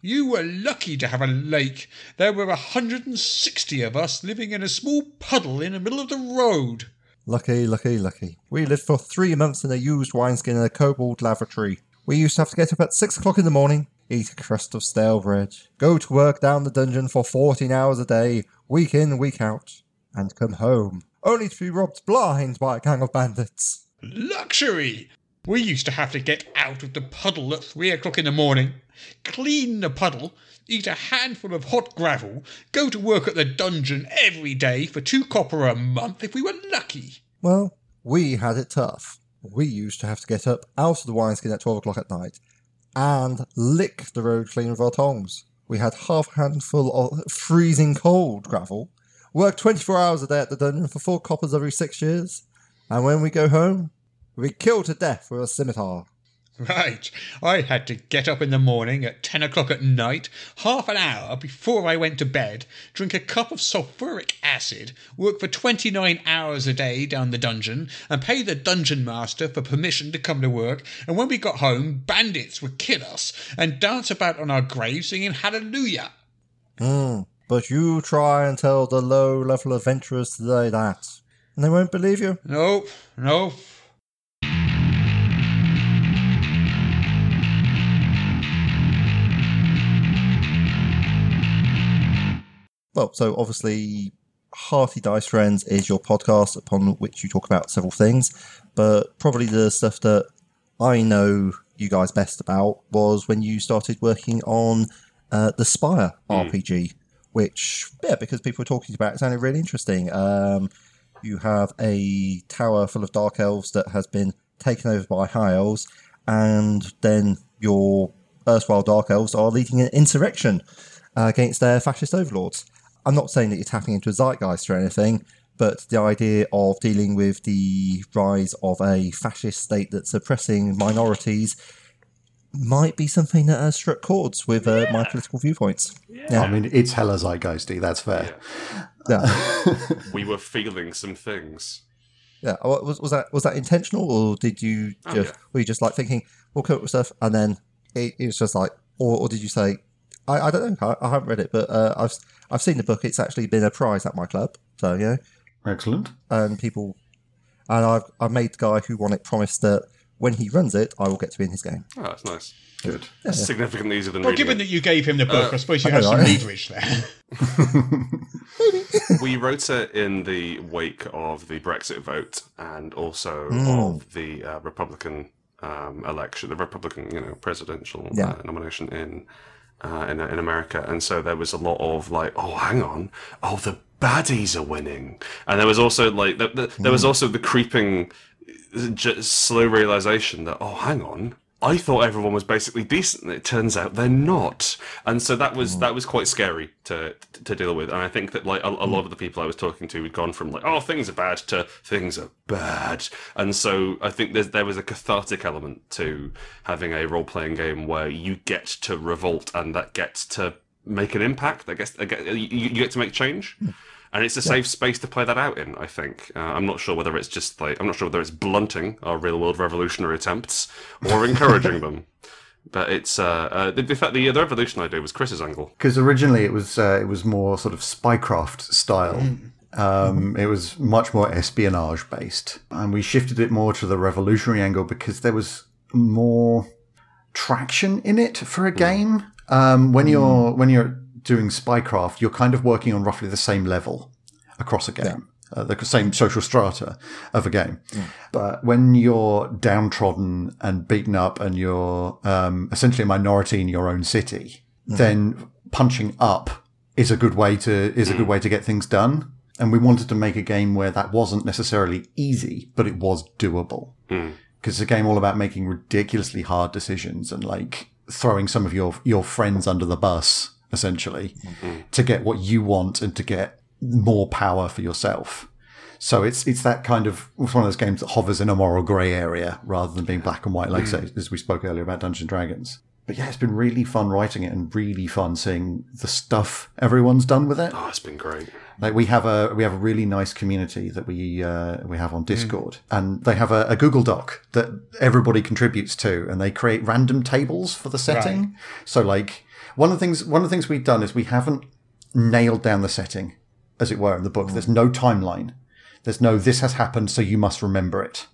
You were lucky to have a lake. There were a 160 of us living in a small puddle in the middle of the road. Lucky, lucky, lucky. We lived for three months in a used wineskin in a kobold lavatory. We used to have to get up at six o'clock in the morning, eat a crust of stale bread, go to work down the dungeon for 14 hours a day, week in, week out, and come home, only to be robbed blind by a gang of bandits. Luxury! We used to have to get out of the puddle at three o'clock in the morning, clean the puddle, eat a handful of hot gravel, go to work at the dungeon every day for two copper a month if we were lucky. Well, we had it tough. We used to have to get up out of the wineskin at 12 o'clock at night and lick the road clean with our tongs. We had half a handful of freezing cold gravel, work 24 hours a day at the dungeon for four coppers every six years, and when we go home, we kill to death with a scimitar. Right. I had to get up in the morning at 10 o'clock at night, half an hour before I went to bed, drink a cup of sulphuric acid, work for 29 hours a day down the dungeon, and pay the dungeon master for permission to come to work. And when we got home, bandits would kill us and dance about on our graves singing Hallelujah. Hmm. But you try and tell the low level adventurers today that and they won't believe you. Nope, nope. Well, so obviously, Hearty Dice Friends is your podcast upon which you talk about several things, but probably the stuff that I know you guys best about was when you started working on uh, the Spire RPG, which, yeah, because people were talking about it, sounded really interesting. Um, you have a tower full of dark elves that has been taken over by high elves, and then your erstwhile dark elves are leading an insurrection uh, against their fascist overlords. I'm not saying that you're tapping into a zeitgeist or anything, but the idea of dealing with the rise of a fascist state that's oppressing minorities might be something that has struck chords with uh, my political viewpoints. Yeah. I mean, it's hella zeitgeisty. That's fair. Yeah. <laughs> We were feeling some things. Yeah, Uh, was, was that was that intentional, or did you Oh, just yeah. were you just like thinking we'll come up with stuff, and then it, it was just like, or, or did you say, I, I don't know, I, I haven't read it, but uh, I've I've seen the book. It's actually been a prize at my club, so yeah, Excellent. and people, and I've I've made the guy who won it promise that when he runs it, I will get to be in his game. Oh, that's nice. Good. That's significantly easier than Well, given it. that you gave him the book, Uh, I suppose you I have know, some right? leverage there. <laughs> <laughs> we wrote it in the wake of the Brexit vote and also Mm. of the uh, Republican um, election, the Republican, you know, presidential Yeah. uh, nomination in, uh, in in America, and so there was a lot of like, oh, hang on, oh, the baddies are winning, and there was also like, the, the, there was Mm. also the creeping, uh, j- slow realization that, oh, hang on. I thought everyone was basically decent. It turns out they're not, and so that was that was quite scary to to deal with. And I think that like a, a lot of the people I was talking to had gone from like oh things are bad to things are bad, and so I think there was a cathartic element to having a role playing game where you get to revolt and that gets to make an impact. I guess I guess- you, you get to make change. Hmm. And it's a safe space to play that out in. I think. Uh, I'm not sure whether it's just like I'm not sure whether it's blunting our real world revolutionary attempts or <laughs> encouraging them. But it's uh, uh, the, the fact the, the revolution idea was Chris's angle. Because originally it was uh, it was more sort of spycraft style. Um, it was much more espionage based, and we shifted it more to the revolutionary angle because there was more traction in it for a game. Um, when you're when you're doing spycraft, you're kind of working on roughly the same level across a game. Uh, the same social strata of a game, but when you're downtrodden and beaten up, and you're um, essentially a minority in your own city, then punching up is a good way to is a good way to get things done. And we wanted to make a game where that wasn't necessarily easy, but it was doable. Because it's a game all about making ridiculously hard decisions and like throwing some of your your friends under the bus, essentially, mm-hmm. to get what you want and to get more power for yourself. So it's it's that kind of it's one of those games that hovers in a moral grey area rather than being black and white, like mm. say as we spoke earlier about Dungeons and Dragons. But yeah, it's been really fun writing it and really fun seeing the stuff everyone's done with it. Oh, it's been great. Like we have a we have a really nice community that we uh, we have on mm. Discord, and they have a, a Google Doc that everybody contributes to, and they create random tables for the setting. So like one of the things one of the things we've done is we haven't nailed down the setting, as it were, in the book. There's no timeline. There's no this has happened, so you must remember it.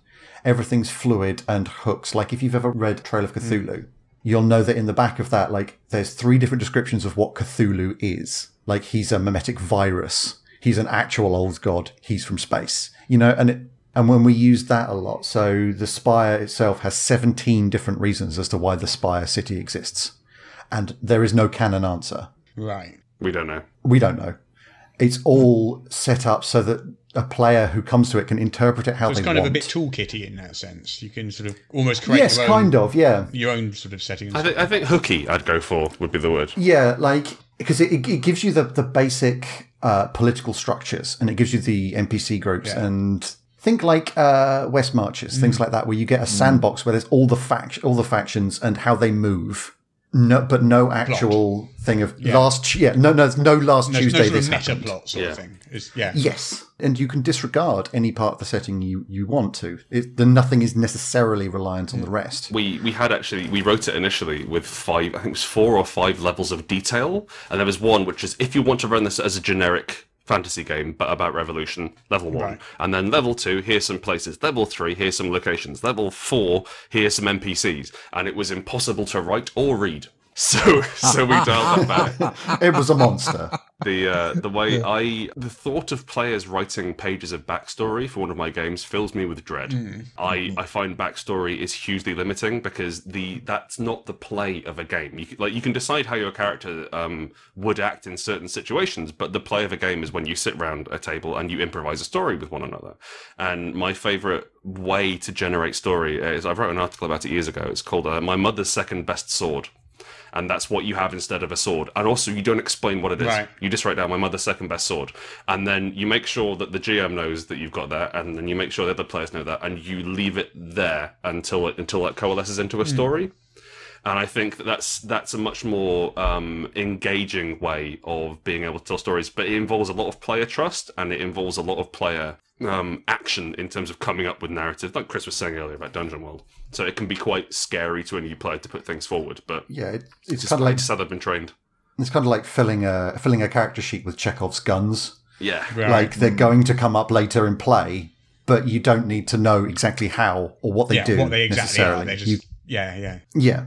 Everything's fluid and hooks. Like if you've ever read Trail of mm. Cthulhu, you'll know that in the back of that, like there's three different descriptions of what Cthulhu is. Like he's a memetic virus. He's an actual old god. He's from space. You know, and it, and when we use that a lot, so the spire itself has 17 different reasons as to why the spire city exists. And there is no canon answer. Right. We don't know. We don't know. It's all set up so that a player who comes to it can interpret it how It's they kind want. of a bit toolkitty in that sense. You can sort of almost create yes, your, own, kind of, yeah. your own sort of setting. I think I think hooky. I'd go for would be the word. Yeah, like because it, it, it gives you the the basic uh, political structures and it gives you the NPC groups Yeah. and think like uh, West Marches, things like that, where you get a sandbox where there's all the fact all the factions and how they move. No, but no actual thing of last. Yeah, no, no, no. Last There's Tuesday no sort this of happened. plot sort Yeah. of thing. It's, yeah. Yes, and you can disregard any part of the setting you you want to. It, the nothing is necessarily reliant on the rest. We we had actually we wrote it initially with five I think it was four or five levels of detail, and there was one which is if you want to run this as a generic fantasy game, but about revolution. Level one, Right. and then level two. Here's some places. Level three. Here's some locations. Level four. Here's some NPCs, and it was impossible to write or read. So, <laughs> so we dialed that back <laughs> It was a monster. the uh, the way I the thought of players writing pages of backstory for one of my games fills me with dread. I I find backstory is hugely limiting because the that's not the play of a game. You, like you can decide how your character um, would act in certain situations, but the play of a game is when you sit around a table and you improvise a story with one another. And my favorite way to generate story is I wrote an article about it years ago. It's called uh, "My Mother's Second Best Sword." And that's what you have instead of a sword. And also, you don't explain what it is. Right. You just write down my mother's second best sword, and then you make sure that the GM knows that you've got that, and then you make sure the other players know that, and you leave it there until it until it coalesces into a hmm. story. And I think that that's that's a much more um, engaging way of being able to tell stories, but it involves a lot of player trust and it involves a lot of player um, action in terms of coming up with narrative, like Chris was saying earlier about Dungeon World. So it can be quite scary to a new player to put things forward, but Yeah, it, it's just, kind of like just how they've been trained. it's kind of like filling a filling a character sheet with Chekhov's guns. Yeah, Right. Like they're going to come up later in play, but you don't need to know exactly how or what they yeah, do what they exactly necessarily. They're just You- yeah, yeah. yeah,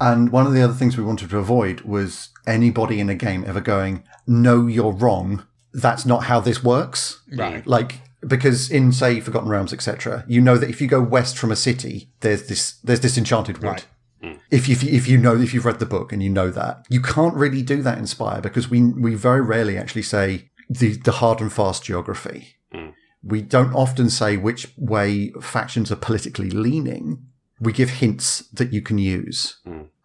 and one of the other things we wanted to avoid was anybody in a game ever going, "No, you're wrong. That's not how this works." Right. Like because in say Forgotten Realms, etc., you know that if you go west from a city, there's this there's this enchanted wood. Right. Mm. If you, if you know if you've read the book and you know that you can't really do that in Spire because we we very rarely actually say the the hard and fast geography. Mm. We don't often say which way factions are politically leaning. We give hints that you can use.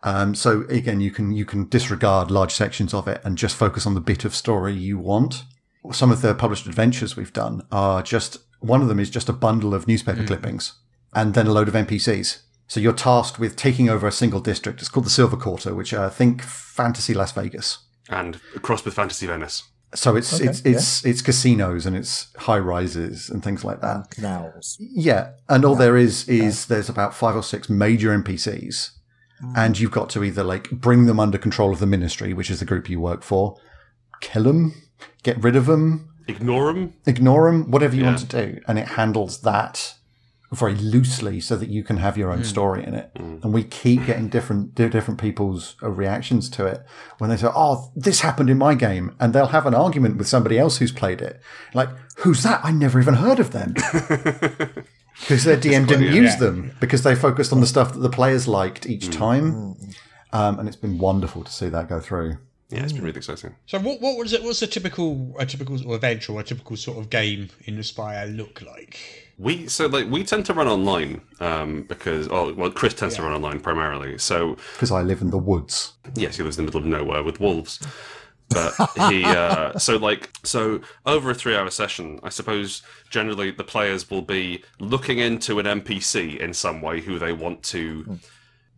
Um, so again, you can you can disregard large sections of it and just focus on the bit of story you want. Some of the published adventures we've done are just one of them is just a bundle of newspaper clippings and then a load of NPCs. So you're tasked with taking over a single district. It's called the Silver Quarter, which uh, think fantasy Las Vegas. and crossed with Fantasy Venice. So it's Okay, it's it's it's casinos and it's high rises and things like that. Canals. Yeah, and all there is is there's about five or six major NPCs, mm. and you've got to either like bring them under control of the Ministry, which is the group you work for, kill them, get rid of them, Ignore them. ignore them, whatever you want to do, and it handles that very loosely so that you can have your own story in it. And we keep getting different different people's uh, reactions to it when they say, "Oh, this happened in my game," and they'll have an argument with somebody else who's played it. Like, who's that? I never even heard of them. <laughs> Because their DM didn't yeah. use Yeah. them because they focused on the stuff that the players liked each time, um, and it's been wonderful to see that go through. Yeah, it's been really exciting. So what what was it? What's a typical a typical sort of adventure or a typical sort of game in Aspire look like? We so like we tend to run online um, because oh well Chris tends to run online primarily. So Because I live in the woods. yes, he lives in the middle of nowhere with wolves. But he <laughs> uh, so like so over a three-hour session, I suppose generally the players will be looking into an NPC in some way who they want to.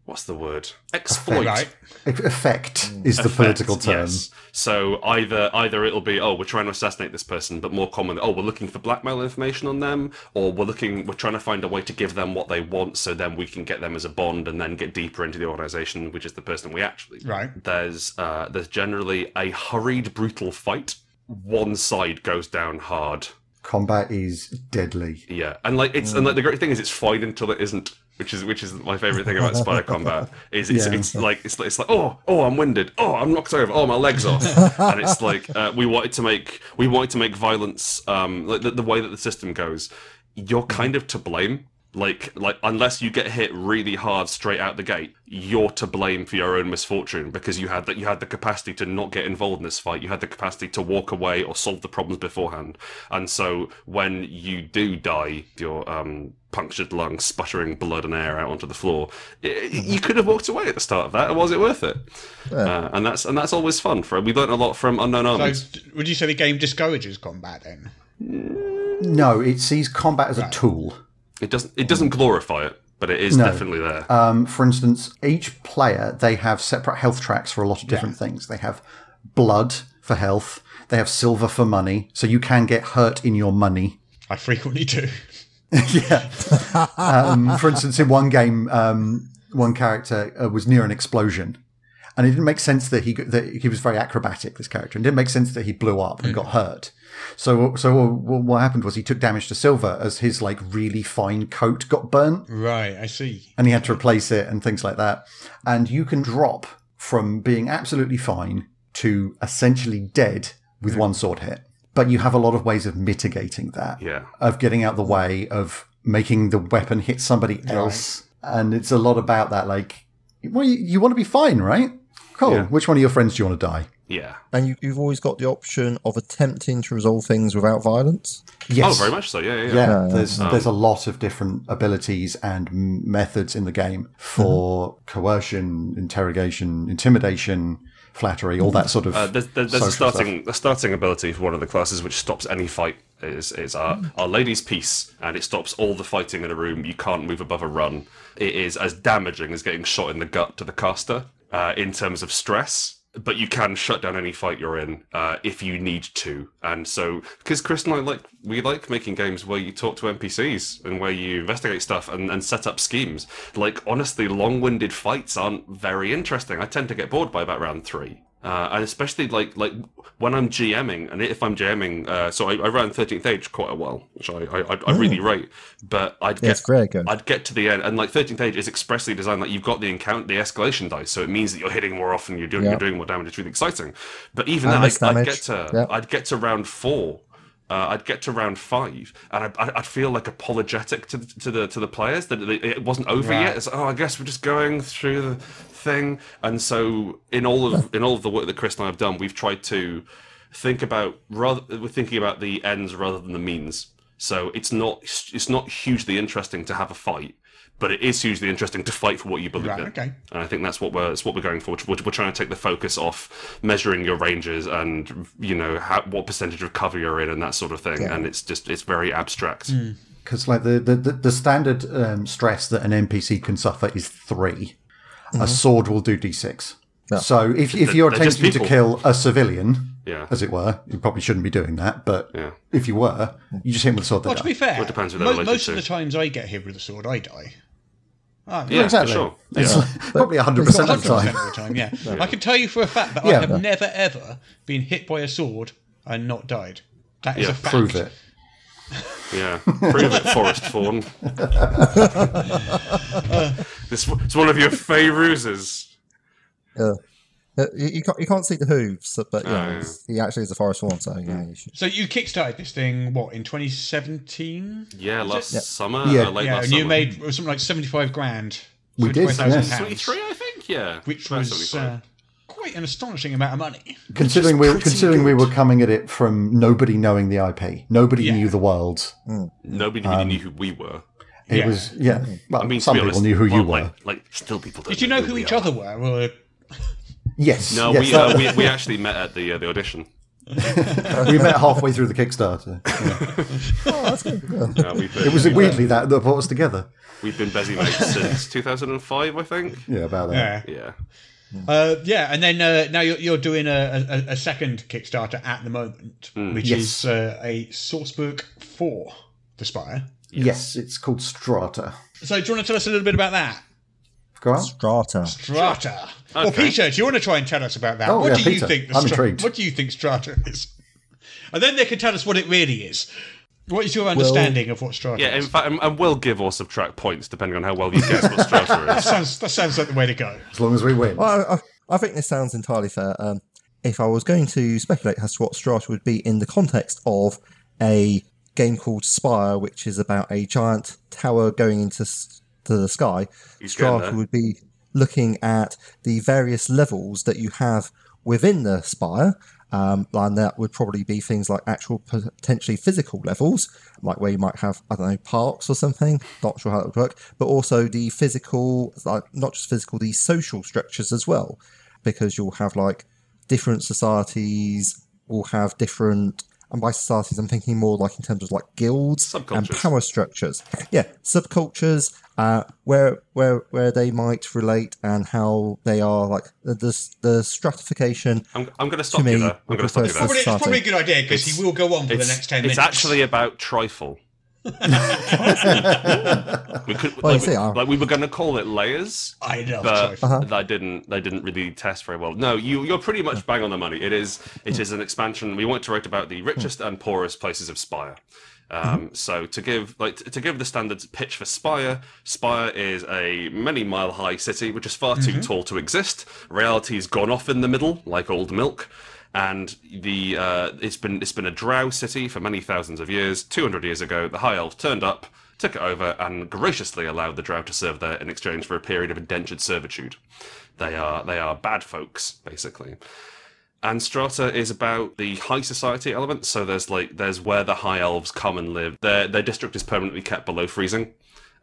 What's the word? Exploit. Right. E- Effect is the effect, political term. Yes. So either either it'll be oh we're trying to assassinate this person, but more commonly oh we're looking for blackmail information on them, or we're looking we're trying to find a way to give them what they want, so then we can get them as a bond and then get deeper into the organization, which is the person we actually Right. There's uh, there's generally a hurried brutal fight. One side goes down hard. Combat is deadly. Yeah, and like it's and like the great thing is it's fine until it isn't, which is which is my favorite thing about Spire Combat <laughs> is it's Yeah. it's like it's like it's like oh oh I'm winded. Oh I'm knocked over. Oh my legs off. And it's like uh, we wanted to make we wanted to make violence um like the, the way that the system goes you're kind of to blame like like unless you get hit really hard straight out the gate you're to blame for your own misfortune because you had that you had the capacity to not get involved in this fight. You had the capacity to walk away or solve the problems beforehand. And so when you do die your um punctured lung sputtering blood and air out onto the floor i you could have walked away at the start of that. Was it worth it? Uh, and that's and that's always fun for we learned a lot from unknown armies. d- would you say the game discourages combat then? No, it sees combat as a tool. It doesn't it doesn't glorify it but it is No. definitely there Um, for instance, each player they have separate health tracks for a lot of different things. They have blood for health. They have silver for money, so you can get hurt in your money. I frequently do. <laughs> yeah. Um, for instance, in one game, um, one character uh, was near an explosion, and it didn't make sense that he that he was very acrobatic. This character, and it didn't make sense that he blew up and got hurt. So, so what happened was he took damage to silver as his like really fine coat got burnt, Right, I see. and he had to replace it and things like that. And you can drop from being absolutely fine to essentially dead with one sword hit. But you have a lot of ways of mitigating that Yeah. of getting out the way, of making the weapon hit somebody else. And it's a lot about that. Like, well, you, you want to be fine, right? Cool. Yeah. Which one of your friends do you want to die? Yeah. And you, you've always got the option of attempting to resolve things without violence. Yes. Oh, very much so. Yeah, yeah, yeah. Yeah, there's there's a lot of different abilities and methods in the game for coercion, interrogation, intimidation, flattery, all that sort of. Uh, there's there's, there's a social starting a starting ability for one of the classes which stops any fight. Is is our Hmm. our lady's peace, and it stops all the fighting in a room. You can't move above a run. It is as damaging as getting shot in the gut to the caster uh, in terms of stress. But you can shut down any fight you're in uh, if you need to, and so because Chris and I like we like making games where you talk to NPCs and where you investigate stuff and, and set up schemes. Like honestly, long-winded fights aren't very interesting. I tend to get bored by about round three. Uh, and especially like like when I'm GMing, and if I'm GMing, uh, so I, I ran 13th Age quite a while, which I I, I, I really rate. But I'd get it's very good. I'd get to the end, and like 13th Age is expressly designed like you've got the encounter, the escalation dice, so it means that you're hitting more often, you're doing Yeah. you're doing more damage. It's really exciting. But even And then, I'd, I'd get to Yeah. I'd get to round four. Uh, I'd get to round five, and I'd, I'd feel like apologetic to the, to the to the players that it wasn't over yet. It's oh, I guess we're just going through the thing. And so, in all of in all of the work that Chris and I have done, we've tried to think about rather we're thinking about the ends rather than the means. So it's not it's not hugely interesting to have a fight, but it is hugely interesting to fight for what you believe Right, in. okay. And I think that's what we're that's what we're going for. We're, we're trying to take the focus off measuring your ranges and you know how, what percentage of cover you're in and that sort of thing. And it's just it's very abstract. because like the the, the, the standard um, stress that an NPC can suffer is 3 A sword will do d6. So if if you're They're attempting to kill a civilian, Yeah. as it were, you probably shouldn't be doing that. But Yeah. if you were, you just hit them with a sword. Well, to die. be fair, Well, it depends mo- most to. of the times I get hit with a sword, I die. Oh, Yeah, exactly. for sure. <laughs> It's Yeah. probably hundred percent of the 100% time. of the time, yeah. I can tell you for a fact that I Yeah. have never ever been hit by a sword and not died. That is Yeah, a fact. Prove it. Yeah, prove it, Forest Fawn. <laughs> this it's one of your fey ruses. Uh, uh, you, you can't you can't see the hooves, but yeah, Oh, yeah. he actually is a forest fawn. So yeah, you should. So you kickstarted this thing what in 2017? Yeah, last Yep. summer, Yeah. late Yeah, last and you made something like 75 grand. We did, 75,000 yeah. pounds, 23, I think. Yeah, which About was 75. uh, quite an astonishing amount of money. Considering we pretty considering we were coming at it from nobody knowing the IP, nobody Yeah. knew the world. nobody really knew who we were. It Yeah. was yeah. Well, I mean, some people honest, knew who you were. Like, like, still people don't. Did you know who we each are. other were? Well, yes. No, yes, we, uh, we we actually met at the uh, the audition. <laughs> we met halfway through the Kickstarter. <laughs> Uh, we've been, It was weirdly that that brought us together. we've been busy mates since 2005, I think. Yeah, about that. yeah. Yeah. Uh, yeah, and then uh, now you're, you're doing a, a, a second Kickstarter at the moment, which Yes. is uh, a sourcebook for the Spire. Yes, it's called Strata. So, do you want to tell us a little bit about that? Go on. Strata. Strata. Well, Okay. Peter, do you want to try and tell us about that? Oh, what yeah, do you think? The I'm Stra- intrigued. What do you think Strata is? <laughs> And then they can tell us what it really is. What is your understanding of what Strata Yeah, in fact, and, and we'll give or subtract points depending on how well you guess what Strata <laughs> is. Sounds, that sounds like the way to go. As long as we win. Well, I, I, I think this sounds entirely fair. Um, if I was going to speculate as to what Strata would be in the context of a game called Spire, which is about a giant tower going into s- to the sky, He's getting Strata would be looking at the various levels that you have within the Spire. Um, and that would probably be things like actual potentially physical levels, like where you might have, I don't know, parks or something. Not sure how that would work, but also the physical, like not just physical, the social structures as well, because you'll have like different societies will have different. And by societies, I'm thinking more like in terms of like guilds and power structures. Yeah, subcultures, uh, where where where they might relate and how they are like the the, the stratification. I'm, I'm going to stop you there. I'm going to stop you there. Probably, it's Starting. probably a good idea because he will go on for the next 10 minutes. it's minutes. actually about trifle. <laughs> we could, Well, you like, we, like we were going to call it layers, I know. but sorry. Uh-huh. that didn't they didn't really test very well. No, you you're pretty much bang on the money. It is it is an expansion. We want to write about the richest and poorest places of Spire. Um, mm-hmm. So to give like to give the standard pitch for Spire, Spire is a many mile high city which is far too mm-hmm. tall to exist. Reality's gone off in the middle like old milk. And the uh, it's been it's been a drow city for many thousands of years. Two hundred years ago, the High Elves turned up, took it over, and graciously allowed the drow to serve there in exchange for a period of indentured servitude. They are they are bad folks, basically. And Strata is about the high society element. So there's like there's where the high elves come and live. Their their district is permanently kept below freezing.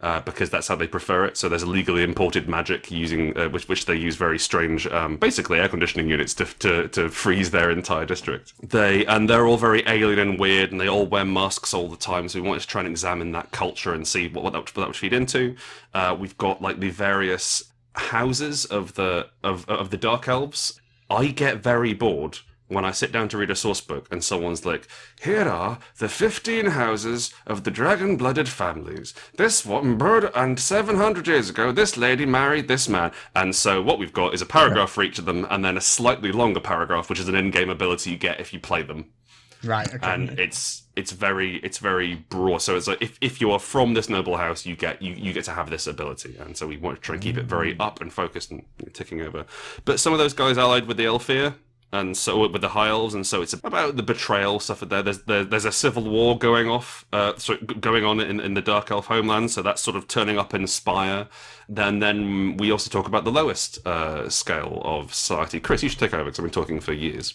Uh, because that's how they prefer it. So there's illegally imported magic using uh, which which they use very strange, um, basically air conditioning units to, to to freeze their entire district. They and they're all very alien and weird, and they all wear masks all the time. So we wanted to try and examine that culture and see what, what, that, would, what that would feed into. Uh, we've got like the various houses of the of of the dark elves. I get very bored when I sit down to read a source book and someone's like, "Here are the fifteen houses of the dragon-blooded families. This one bird, and seven hundred years ago, this lady married this man." And so what we've got is a paragraph for each of them, and then a slightly longer paragraph, which is an in-game ability you get if you play them right. Okay. and it's it's very it's very broad. So it's like if, if you are from this noble house, you get you, you get to have this ability, and so we want to try and keep it very up and focused and ticking over. But some of those guys allied with the Aelfir. And so with the high elves, and so it's about the betrayal stuff. There, there's there, there's a civil war going off, uh, so going on in, in the dark elf homeland. So that's sort of turning up in Spire. Then then we also talk about the lowest uh, scale of society. Chris, you should take over because I've been talking for years.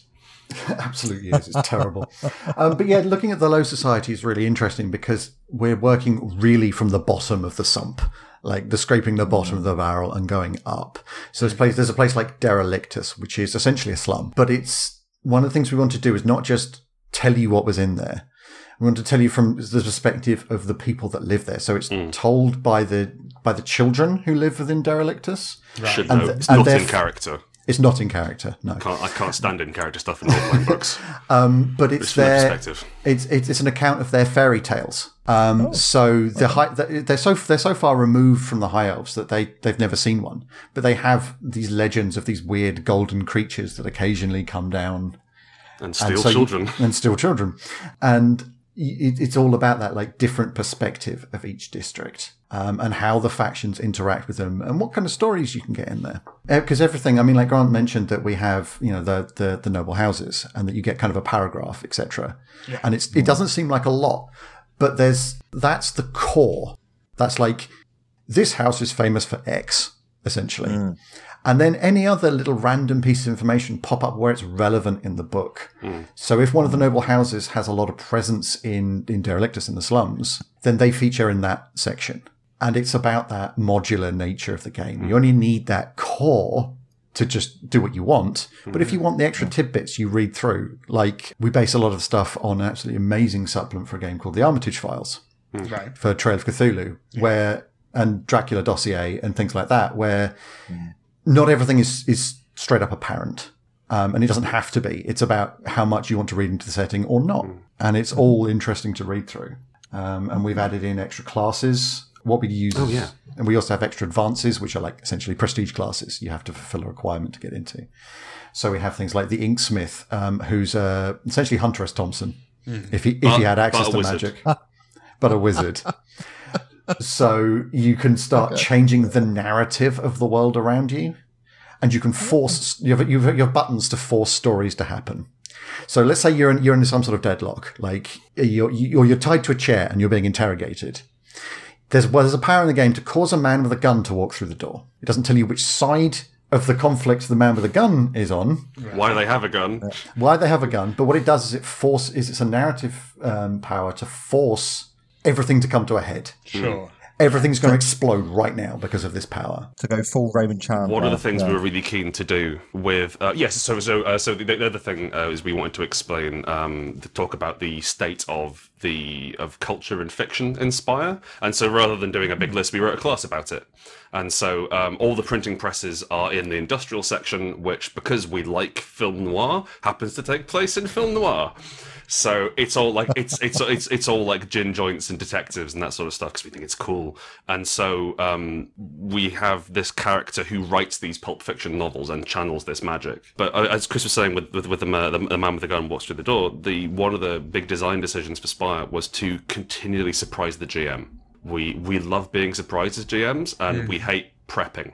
<laughs> absolutely is. It's terrible. Um, but yeah, looking at the low society is really interesting because we're working really from the bottom of the sump, like the scraping the bottom of the barrel and going up. So there's a place, there's a place like Derelictus, which is essentially a slum, but it's one of the things we want to do is not just tell you what was in there. We want to tell you from the perspective of the people that live there. So it's hmm. told by the by the children who live within Derelictus. Should And know th- it's not in theref- character. It's not in character, no. Can't, I can't stand in character stuff in role playing books. <laughs> but it's Just their their perspective. it's, it's it's an account of their fairy tales. Um, So the high, they're so they're so far removed from the high elves that they they've never seen one, but they have these legends of these weird golden creatures that occasionally come down And and steal so you- children. <laughs> and steal children, and it, it's all about that like different perspective of each district. Um, and how the factions interact with them, and what kind of stories you can get in there. Uh, because everything, I mean, like Grant mentioned, that we have, you know, the the, the noble houses, and that you get kind of a paragraph, etc. And it's it doesn't seem like a lot, but there's that's the core. That's like this house is famous for X, essentially. Hmm. And then any other little random piece of information pop up where it's relevant in the book. Hmm. So if one of the noble houses has a lot of presence in, in Derelictus in the slums, then they feature in that section. And it's about that modular nature of the game. You only need that core to just do what you want. But if you want the extra tidbits, you read through. Like we base a lot of stuff on an absolutely amazing supplement for a game called the Armitage Files right. for Trail of Cthulhu, where and Dracula dossier and things like that, where not everything is is straight up apparent, um, and it doesn't have to be. It's about how much you want to read into the setting or not, and it's all interesting to read through. Um, and we've added in extra classes. What we use, oh yeah. and we also have extra advances, which are like essentially prestige classes. You have to fulfill a requirement to get into. So we have things like the Inksmith, um, who's uh, essentially Hunter S. Thompson, if he if But- he had access to wizard. magic, <laughs> but a wizard. <laughs> so you can start changing the narrative of the world around you, and you can force you have, you have, you have buttons to force stories to happen. So let's say you're in, you're in some sort of deadlock, like you're you're, you're tied to a chair and you're being interrogated. There's well, there's a power in the game to cause a man with a gun to walk through the door. It doesn't tell you which side of the conflict the man with a gun is on, Why they have a gun? why they have a gun, but what it does is it force is it's a narrative um, power to force everything to come to a head. Sure. Everything's going to explode right now because of this power. to go full Raymond Chandler. One of the things yeah. we were really keen to do with uh, yes, so so uh, so the, the other thing uh, is we wanted to explain um, to talk about the state of the of culture and fiction in Spire, and so rather than doing a big list, we wrote a class about it. And so um, all the printing presses are in the industrial section, which, because we like film noir, happens to take place in film noir. So it's all like it's it's it's it's all like gin joints and detectives and that sort of stuff because we think it's cool. And so um, we have this character who writes these pulp fiction novels and channels this magic. But uh, as Chris was saying with with, with the, ma- the, the man with the gun walks through the door, the one of the big design decisions for Spire was to continually surprise the GM. We we love being surprised as GMs and we hate prepping.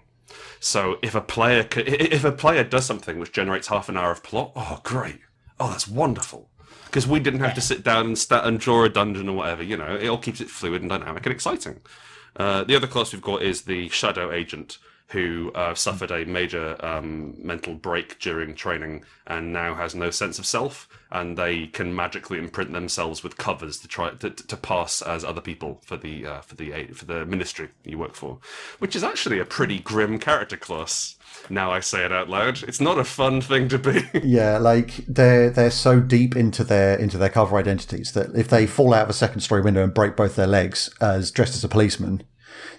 So if a player if a player does something which generates half an hour of plot, oh great, oh that's wonderful, because we didn't have to sit down and stat and draw a dungeon or whatever. You know, it all keeps it fluid and dynamic and exciting. Uh, the other class we've got is the Shadow Agent, who uh, suffered a major um, mental break during training and now has no sense of self, and they can magically imprint themselves with covers to try to, to pass as other people for the uh, for the for the ministry you work for, which is actually a pretty grim character class. Now I say it out loud, it's not a fun thing to be. <laughs> Yeah, like they're they're so deep into their into their cover identities that if they fall out of a second story window and break both their legs as dressed as a policeman,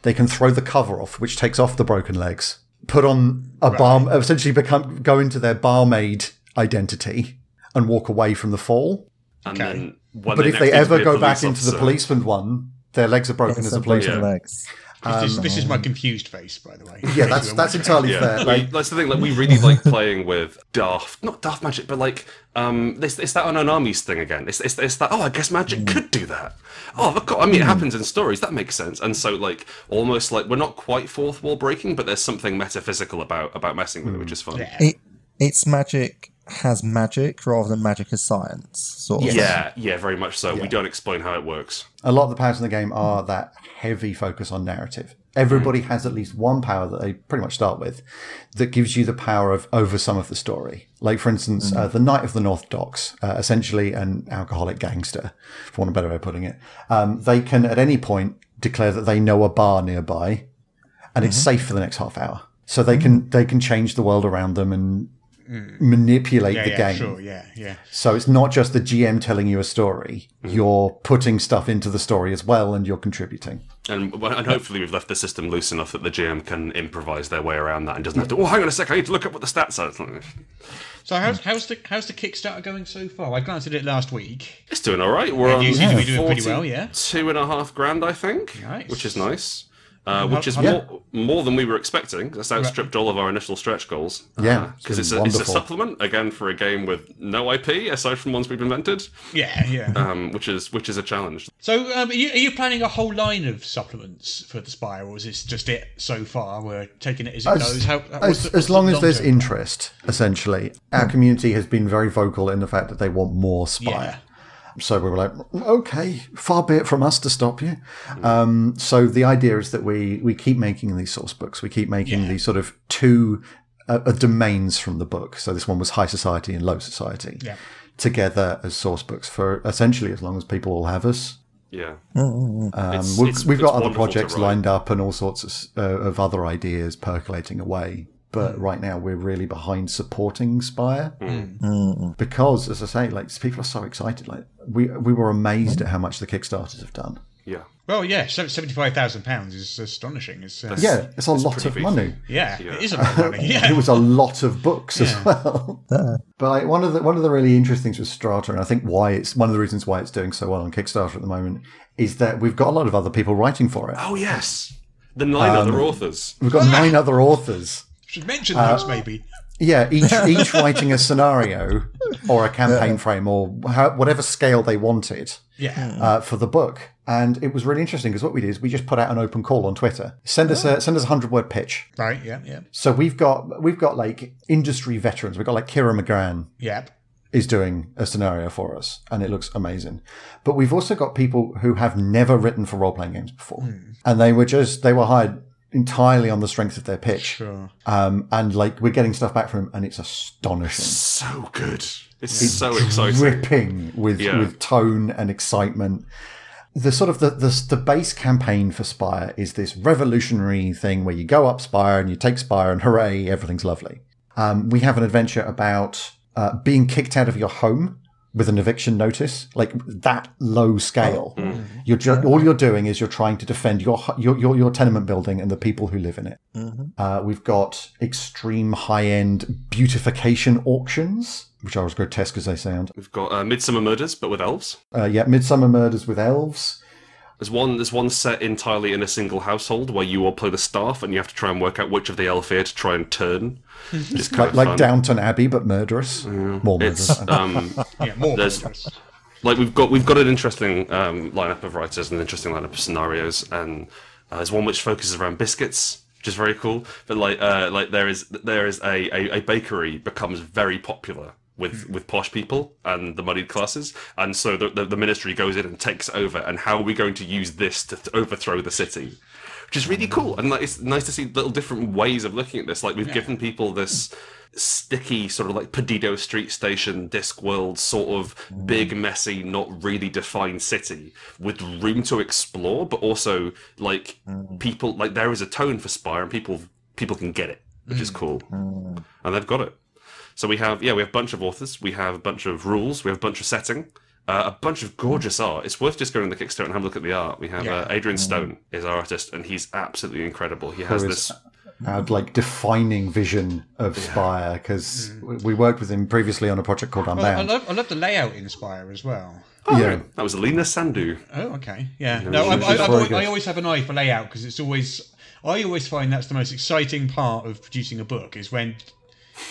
they can throw the cover off, which takes off the broken legs, put on a barm, essentially become go into their barmaid identity and walk away from the fall. And Okay. then when But they if they ever go police back into the policeman one, their legs are broken as a policeman. Yeah. legs. This, is, this is my um, confused face, by the way. <laughs> Yeah, that's that's entirely Yeah, fair. we- Like, that's the thing. Like, we really like playing with daft, not daft magic, but like, um, it's, it's that Onanamis thing again. It's, it's, it's that. Oh, I guess magic could do that. Oh, of course. I mean, it hmm. happens in stories. That makes sense. And so, like, almost like we're not quite fourth wall breaking, but there's something metaphysical about about messing with it, which is fun. Yeah. It, it's magic has magic rather than magic as science, sort of. Yeah, yeah, very much so. We don't explain how it works. a lot of the powers in the game are that heavy focus on narrative. Everybody has at least one power that they pretty much start with that gives you the power of over some of the story. Like, for instance, uh, the Knight of the North Docks, uh, essentially an alcoholic gangster, for want of a better way of putting it. Um, they can at any point declare that they know a bar nearby and it's safe for the next half hour. So they can they can change the world around them and manipulate Yeah, the yeah, game. sure, yeah, yeah. So it's not just the GM telling you a story. Mm-hmm. You're putting stuff into the story as well and you're contributing. And, and hopefully we've left the system loose enough that the GM can improvise their way around that and doesn't have to. Oh, hang on a sec, I need to look up what the stats are. So how's how's the how's the Kickstarter going so far? I glanced at it last week. It's doing all right. We're on you seem to be doing pretty well, yeah. Two and a half grand, I think, Nice. which is nice. Uh, which is how- more, more than we were expecting. That's outstripped all of our initial stretch goals. Yeah, because it's it's, a, it's a supplement again for a game with no IP aside from ones we've invented, Yeah, yeah. um, which is which is a challenge. So, um, are, you, are you planning a whole line of supplements for the Spire, or is this just it so far? We're taking it as it goes. How, what's as, the- as long the as there's interest, essentially, our community has been very vocal in the fact that they want more Spire. So we were like, okay, far be it from us to stop you. Um, so the idea is that we we keep making these source books. We keep making Yeah. these sort of two uh, uh, domains from the book. So this one was high society and low society Yeah. together as source books for essentially as long as people will have us. Yeah, Um, It's- we've, it's- we've it's got other projects lined up and all sorts of, uh, of other ideas percolating away. But Hmm. right now, we're really behind supporting Spire hmm. Hmm. because, as I say, like people are so excited. Like we we were amazed hmm. at how much the Kickstarters have done. yeah. Well, yeah, seventy-five thousand pounds is astonishing. It's, uh, Yeah, it's a lot of money. yeah, Yeah. it is a lot of money. <laughs> Yeah, It was a lot of books as well. but like, one of the one of the really interesting things with Strata, and I think why it's one of the reasons why it's doing so well on Kickstarter at the moment, is that we've got a lot of other people writing for it. Oh yes, the nine um, other authors. We've got ah! nine other authers. Should mention Uh, those maybe. Yeah, each <laughs> each writing a scenario or a campaign frame or how, whatever scale they wanted Yeah, uh, for the book, and it was really interesting because what we did is we just put out an open call on Twitter. Send us a send us a hundred word pitch. right. Yeah, yeah, So we've got we've got like industry veterans. We've got like Kira Magrann yeah. is doing a scenario for us, and it looks amazing. But we've also got people who have never written for role playing games before, and they were just they were hired entirely on the strength of their pitch. Sure. Um, and like we're getting stuff back from them, and it's astonishing. So good. It's so exciting. Ripping with Yeah. with tone and excitement. The sort of the, the the base campaign for Spire is this revolutionary thing where you go up Spire and you take Spire and hooray, everything's lovely. Um, we have an adventure about uh, being kicked out of your home with an eviction notice, like that low scale. You're ju- all you're doing is you're trying to defend your your your, your tenement building and the people who live in it. Uh, we've got extreme high end beautification auctions, which are as grotesque as they sound. We've got uh, Midsomer Murders, but with elves. Uh, yeah, Midsomer Murders with elves. There's one. There's one set entirely in a single household where you all play the staff, and you have to try and work out which of the elf here to try and turn. <laughs> It's kind Like, of like fun. Downton Abbey, but murderous. More murderous. <laughs> Um, Yeah, more. There's- murderous. like we've got we've got an interesting um, lineup of writers and an interesting lineup of scenarios, and uh, there's one which focuses around biscuits, which is very cool. But like uh, like there is there is a, a, a bakery becomes very popular with hmm. with posh people and the moneyed classes, and so the, the the ministry goes in and takes over. And how are we going to use this to th- overthrow the city? Which is really cool, and like, it's nice to see little different ways of looking at this. Like we've given people this sticky sort of like Perdido Street Station, Discworld sort of big, hmm. messy, not really defined city with room to explore, but also like hmm. people like there is a tone for Spire and people people can get it, which is cool, and they've got it. So we have yeah we have a bunch of authors, we have a bunch of rules, we have a bunch of setting. Uh, a bunch of gorgeous hmm. art. It's worth just going to the Kickstarter and have a look at the art. We have Yeah. uh, Adrian hmm. Stone is our artist, and he's absolutely incredible. He has this our like defining vision of Spire because hmm. we worked with him previously on a project called Well, I Unbound. love, I love the layout in Spire as well. Oh, Yeah. right. that was Alina Sandu. Oh, okay. Yeah. No, I, she's I, I've always. I always have an eye for layout because it's always. I always find that's the most exciting part of producing a book is when,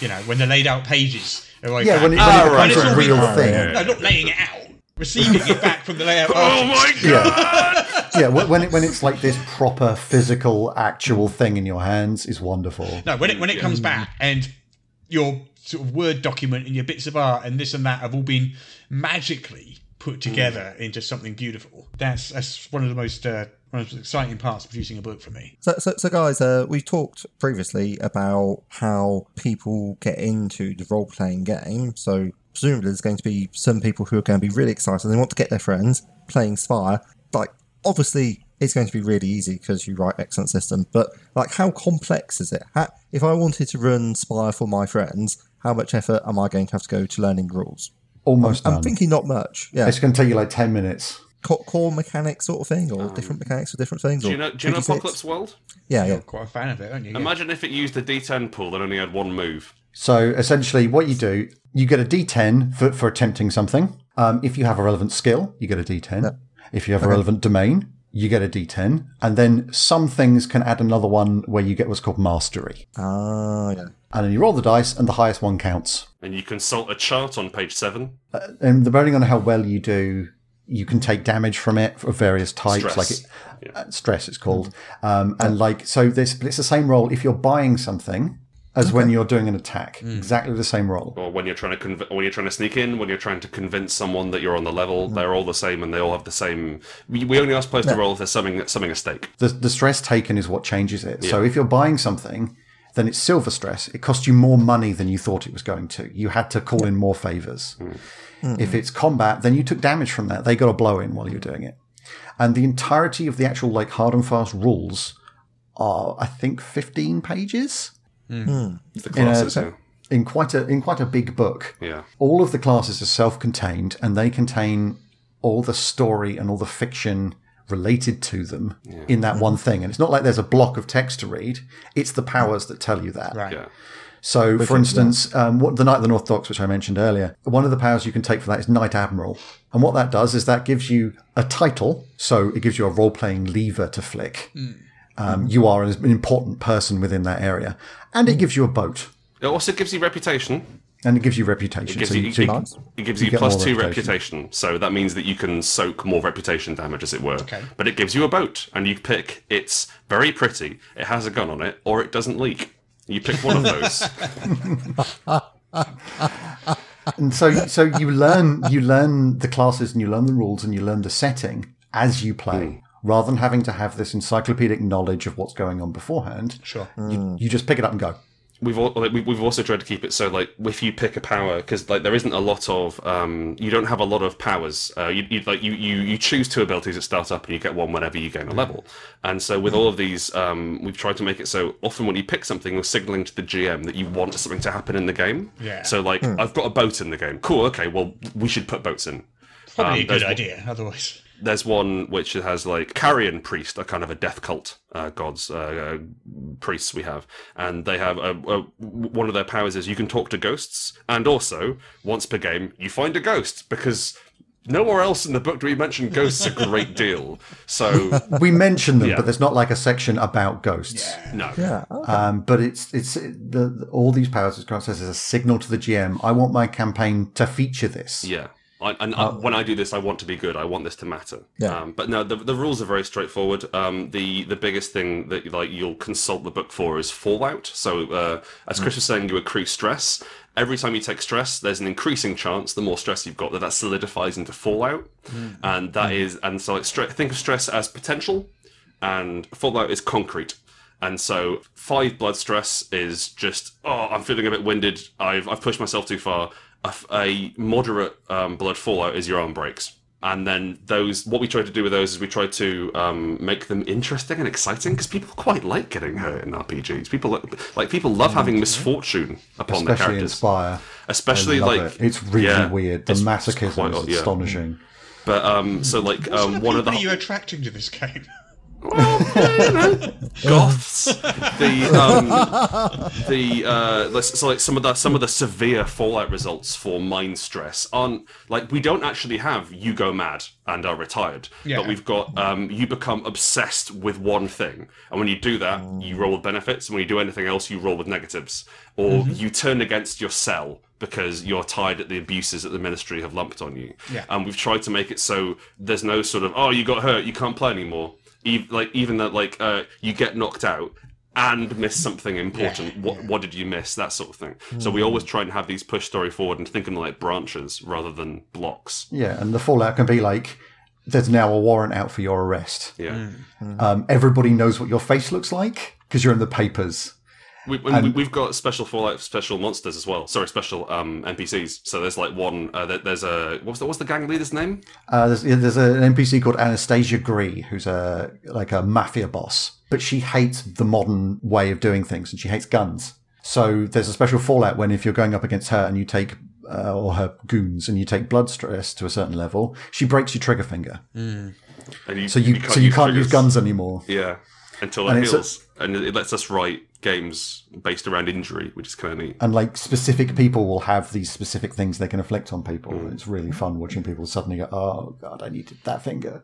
you know, when the laid out pages are like yeah, when it, Ah, when it right, becomes right, a right. real Yeah, thing. No, not laying it out. Receiving it back from the layout. <laughs> Oh my <laughs> god! Yeah, when when it, when it's like this proper physical, actual thing in your hands is wonderful. No, when it when it comes back and your sort of word document and your bits of art and this and that have all been magically put together into something beautiful. That's that's one of the most uh, one of the most exciting parts of producing a book for me. So, so, so guys, uh, we talked previously about how people get into the role playing game. So, presumably, there's going to be some people who are going to be really excited and they want to get their friends playing Spire. Like, obviously, it's going to be really easy because you write excellent system. But, like, how complex is it? How, if I wanted to run Spire for my friends, how much effort am I going to have to go to learning rules? Almost I'm done. thinking not much. Yeah, It's going to take you like 10 minutes. core, core mechanics sort of thing, or different mechanics for different things. Do you know, do you know Apocalypse World? Yeah, yeah. Quite a fan of it, aren't you? Yeah. Imagine if it used the D10 pool that only had one move. So essentially, what you do, you get a D10 for, for attempting something. Um, if you have a relevant skill, you get a D10. If you have a relevant domain, you get a D10. And then some things can add another one where you get what's called mastery. Ah, yeah. And then you roll the dice, and the highest one counts. And you consult a chart on page seven. And depending on how well you do, you can take damage from it of various types, Stress. like it, uh, stress. It's called, um, and like so. This, but it's the same role. if you're buying something as when you're doing an attack. Mm. Exactly the same role. Or when you're trying to conv- when you're trying to sneak in, when you're trying to convince someone that you're on the level, mm. they're all the same and they all have the same. We, we only are supposed to roll if there's something something at stake. The, the stress taken is what changes it. So if you're buying something, then it's silver stress. It costs you more money than you thought it was going to. You had to call in more favors. Mm. Mm-hmm. If it's combat, then you took damage from that. They got a blow in while you're doing it. And the entirety of the actual like hard and fast rules are, I think, 15 pages Hmm. Hmm. It's the in, a- yeah. in quite a in quite a big book. Yeah. All of the classes are self-contained, and they contain all the story and all the fiction related to them in that hmm. one thing. And it's not like there's a block of text to read; it's the powers that tell you that. right. Yeah. So, for instance, um, what, the Knight of the North Docks, which I mentioned earlier, one of the powers you can take for that is Knight Admiral. And what that does is that gives you a title. So it gives you a role playing lever to flick. Um, you are an important person within that area. And it gives you a boat. It also gives you reputation. And it gives you reputation. It gives So you, you- it, so you- Nice. it gives you you get plus more two reputation. reputation. So that means that you can soak more reputation damage, as it were. Okay. But it gives you a boat, and you pick. It's very pretty. It has a gun on it, or it doesn't leak. You pick one of those. <laughs> And so, so you learn you learn the classes and you learn the rules and you learn the setting as you play, rather than having to have this encyclopedic knowledge of what's going on beforehand. Sure. You, you just pick it up and go. we've al- like, we- we've also tried to keep it so like if you pick a power because like there isn't a lot of um you don't have a lot of powers uh you, you like you, you you choose two abilities at start up and you get one whenever you gain a level and so with all of these um we've tried to make it so often when you pick something you're signaling to the gm that you want something to happen in the game Yeah. so like i've got a boat in the game cool okay well we should put boats in Probably Um, a good idea. Otherwise, there's one which has like carrion priest, a kind of a death cult uh, gods uh, uh, priests we have, and they have a, a, one of their powers is you can talk to ghosts, and also once per game you find a ghost because nowhere else in the book do we mention ghosts a great deal. So We mention them, Yeah. but there's not like a section about ghosts. no, Yeah. Um, but it's it's the, the all these powers, as Grant says, is a signal to the GM. I want my campaign to feature this. Yeah. I, and I, when I do this, I want to be good. I want this to matter. Yeah. Um, but no, the, the rules are very straightforward. Um, the the biggest thing that like you'll consult the book for is fallout. So uh, as Chris was saying, you accrue stress. Every time you take stress, there's an increasing chance. The more stress you've got, that that solidifies into fallout, and that is and so like stre- think of stress as potential, and fallout is concrete. And so five blood stress is just oh I'm feeling a bit winded. I've I've pushed myself too far. A, f- a moderate um, blood fallout is your arm breaks. And then those, what we try to do with those is we try to um, make them interesting and exciting because people quite like getting hurt in RPGs. People like, like people love having misfortune upon their Especially characters, in Spire. especially like it. it's really yeah, weird. The it's- it's masochism quite is odd, yeah. astonishing. But um, so like what um, of one people of the are you attracting to this game? Well, you know, <laughs> goths. The um, the uh, so like some of the some of the severe fallout results for mind stress aren't like we don't actually have you go mad and are retired, Yeah. but we've got um, you become obsessed with one thing, and when you do that, you roll with benefits, and when you do anything else, you roll with negatives, or you turn against your cell because you're tired at the abuses that the ministry have lumped on you. Yeah. And we've tried to make it so there's no sort of oh you got hurt, you can't play anymore. Ev- like even that like uh, you get knocked out and miss something important. what what did you miss? That sort of thing. So we always try and have these push story forward and think of them like branches rather than blocks. Yeah, and the fallout can be like, there's now a warrant out for your arrest. Yeah. Um, everybody knows what your face looks like because you're in the papers. We, and we, we've got special Fallout special monsters as well. Sorry, special um, NPCs. So there's like one. Uh, there's a what's the what's the gang leader's name? Uh, there's, yeah, there's an NPC called Anastasia Gree, who's a like a mafia boss, but she hates the modern way of doing things, and she hates guns. So there's a special fallout when if you're going up against her and you take uh, or her goons and you take blood stress to a certain level, she breaks your trigger finger, And you, so you, so you can't use guns anymore. Yeah, until And it a- heals, and it lets us write games based around injury, which is kind of neat. And like specific people will have these specific things they can inflict on people. It's really fun watching people suddenly go, "Oh God, I needed that finger."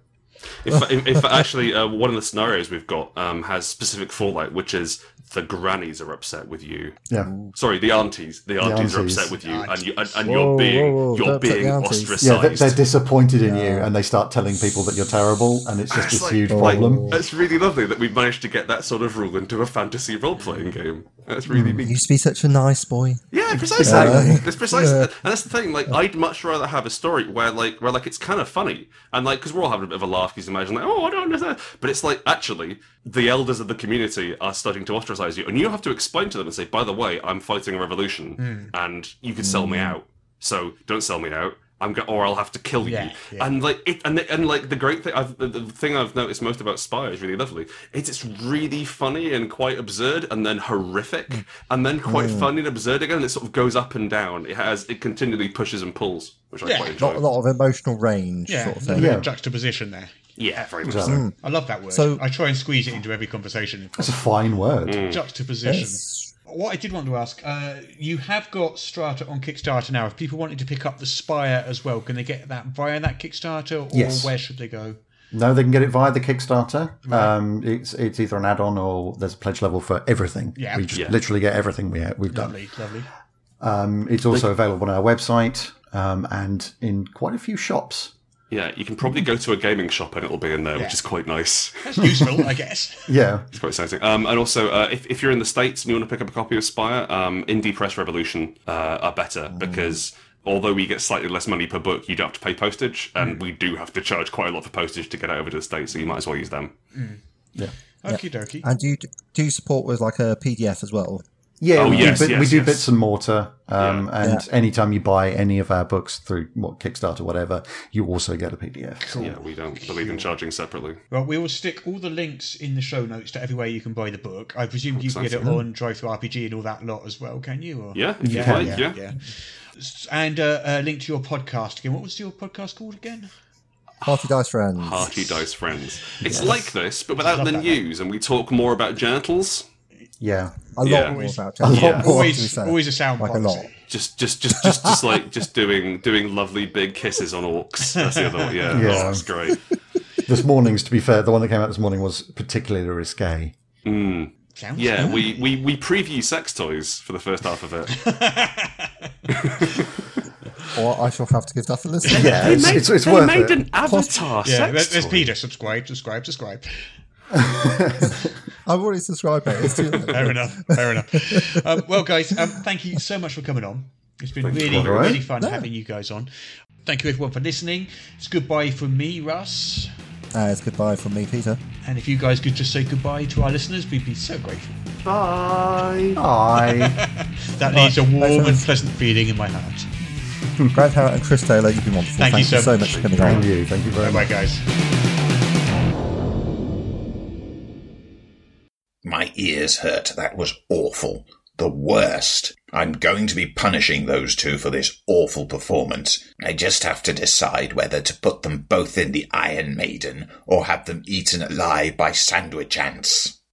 If, if, if actually uh, one of the scenarios we've got um, has specific fallout, which is the grannies are upset with you. Yeah. Sorry, the aunties. The aunties, are aunties. upset with you, and you and, and Whoa, you're being whoa, whoa, you're don't being the aunties. ostracized. Yeah, they- they're disappointed in you, and they start telling people that you're terrible, and it's just It's this like- huge like, problem. Oh. It's really lovely that we've managed to get that sort of rule into a fantasy role playing game. That's really hmm. You neat. used to be such a nice boy. Yeah, precisely. Yeah. It's precisely, and that's the thing. Like, I'd much rather have a story where, like, where like it's kind of funny, and like, because we're all having a bit of a laugh. Because imagine, like, oh, I don't understand. But it's like actually, the elders of the community are starting to ostracize you, and you have to explain to them and say, by the way, I'm fighting a revolution, hmm. and you could sell me hmm. out. So don't sell me out. I'm go- or I'll have to kill you. yeah. And like it, and and like the great thing, I've, the, the thing I've noticed most about Spire is really lovely. It's it's really funny and quite absurd, and then horrific, and then quite funny and absurd again. And it sort of goes up and down. It has it continually pushes and pulls, which I quite enjoy. Not a lot of emotional range, Yeah, sort of thing. Yeah. juxtaposition there. yeah, very much Exactly. so. I love that word. So- I try and squeeze it into every conversation. That's a fine word. Mm. Juxtaposition. Yes. What I did want to ask, uh, you have got Strata on Kickstarter now. If people wanted to pick up the Spire as well, can they get that via that Kickstarter, or Yes. where should they go? No, they can get it via the Kickstarter. Um, it's it's either an add-on or there's a pledge level for everything. Yeah. we just Yeah. literally get everything we we've done. Lovely, lovely. Um, it's also available on our website um, and in quite a few shops. Yeah, you can probably go to a gaming shop and it'll be in there, which is quite nice. That's useful, I guess. <laughs> Yeah, It's quite exciting. Um, and also, uh, if, if you're in the States and you want to pick up a copy of Spire, um, Indie Press Revolution uh, are better because although we get slightly less money per book, you don't have to pay postage, and we do have to charge quite a lot for postage to get it over to the States, so you might as well use them. yeah. Okie dokie. And do you do you support with like a PDF as well? Yeah, Oh, we, yes, do, bit, we do yes. bits and mortar. Um, Yeah. And anytime you buy any of our books through what Kickstarter, whatever, you also get a PDF. Yeah, we don't believe in charging separately. Well, we will stick all the links in the show notes to everywhere you can buy the book. I presume you can get it Exciting. on DriveThruRPG and all that lot as well, can you? Or? Yeah, if you yeah, like, yeah, yeah. yeah. And uh, a link to your podcast again. What was your podcast called again? Party Dice Friends. Hearty Dice Friends. It's like this, but without Love the that news, and we talk more about genitals. Yeah. A lot Yeah. more about A lot it. more. What do we Always, always a sound Like a lot. Just, just, just, just, just like just doing doing lovely big kisses on orcs. That's the other one. Yeah, Yeah. Oh, that's great. This morning's, to be fair, the one that came out this morning was particularly risque. Mm. Sounds Yeah, good. we, we we preview sex toys for the first half of it. <laughs> Or I shall have to give that a listen. Yeah, it's, it's, it's they worth made it. an avatar Yeah, sex there's, there's toy. Peter. Subscribe, subscribe, subscribe. <laughs> I've already subscribed it. It's too late. Fair enough. Fair enough. Um, well, guys, um, thank you so much for coming on. It's been really, All right. really fun having you guys on. Thank you, everyone, for listening. It's goodbye from me, Russ. Uh, it's goodbye from me, Peter. And if you guys could just say goodbye to our listeners, we'd be so grateful. Bye. Bye. <laughs> That leaves a warm thanks, and pleasant feeling in my heart. Grant Howitt and Chris Taylor, you've been wonderful. Thank you Thank, so you so much. much for coming and on. you. Thank you very Bye much. bye, guys. My ears hurt. That was awful. The worst. I'm going to be punishing those two for this awful performance. I just have to decide whether to put them both in the Iron Maiden or have them eaten alive by sandwich ants.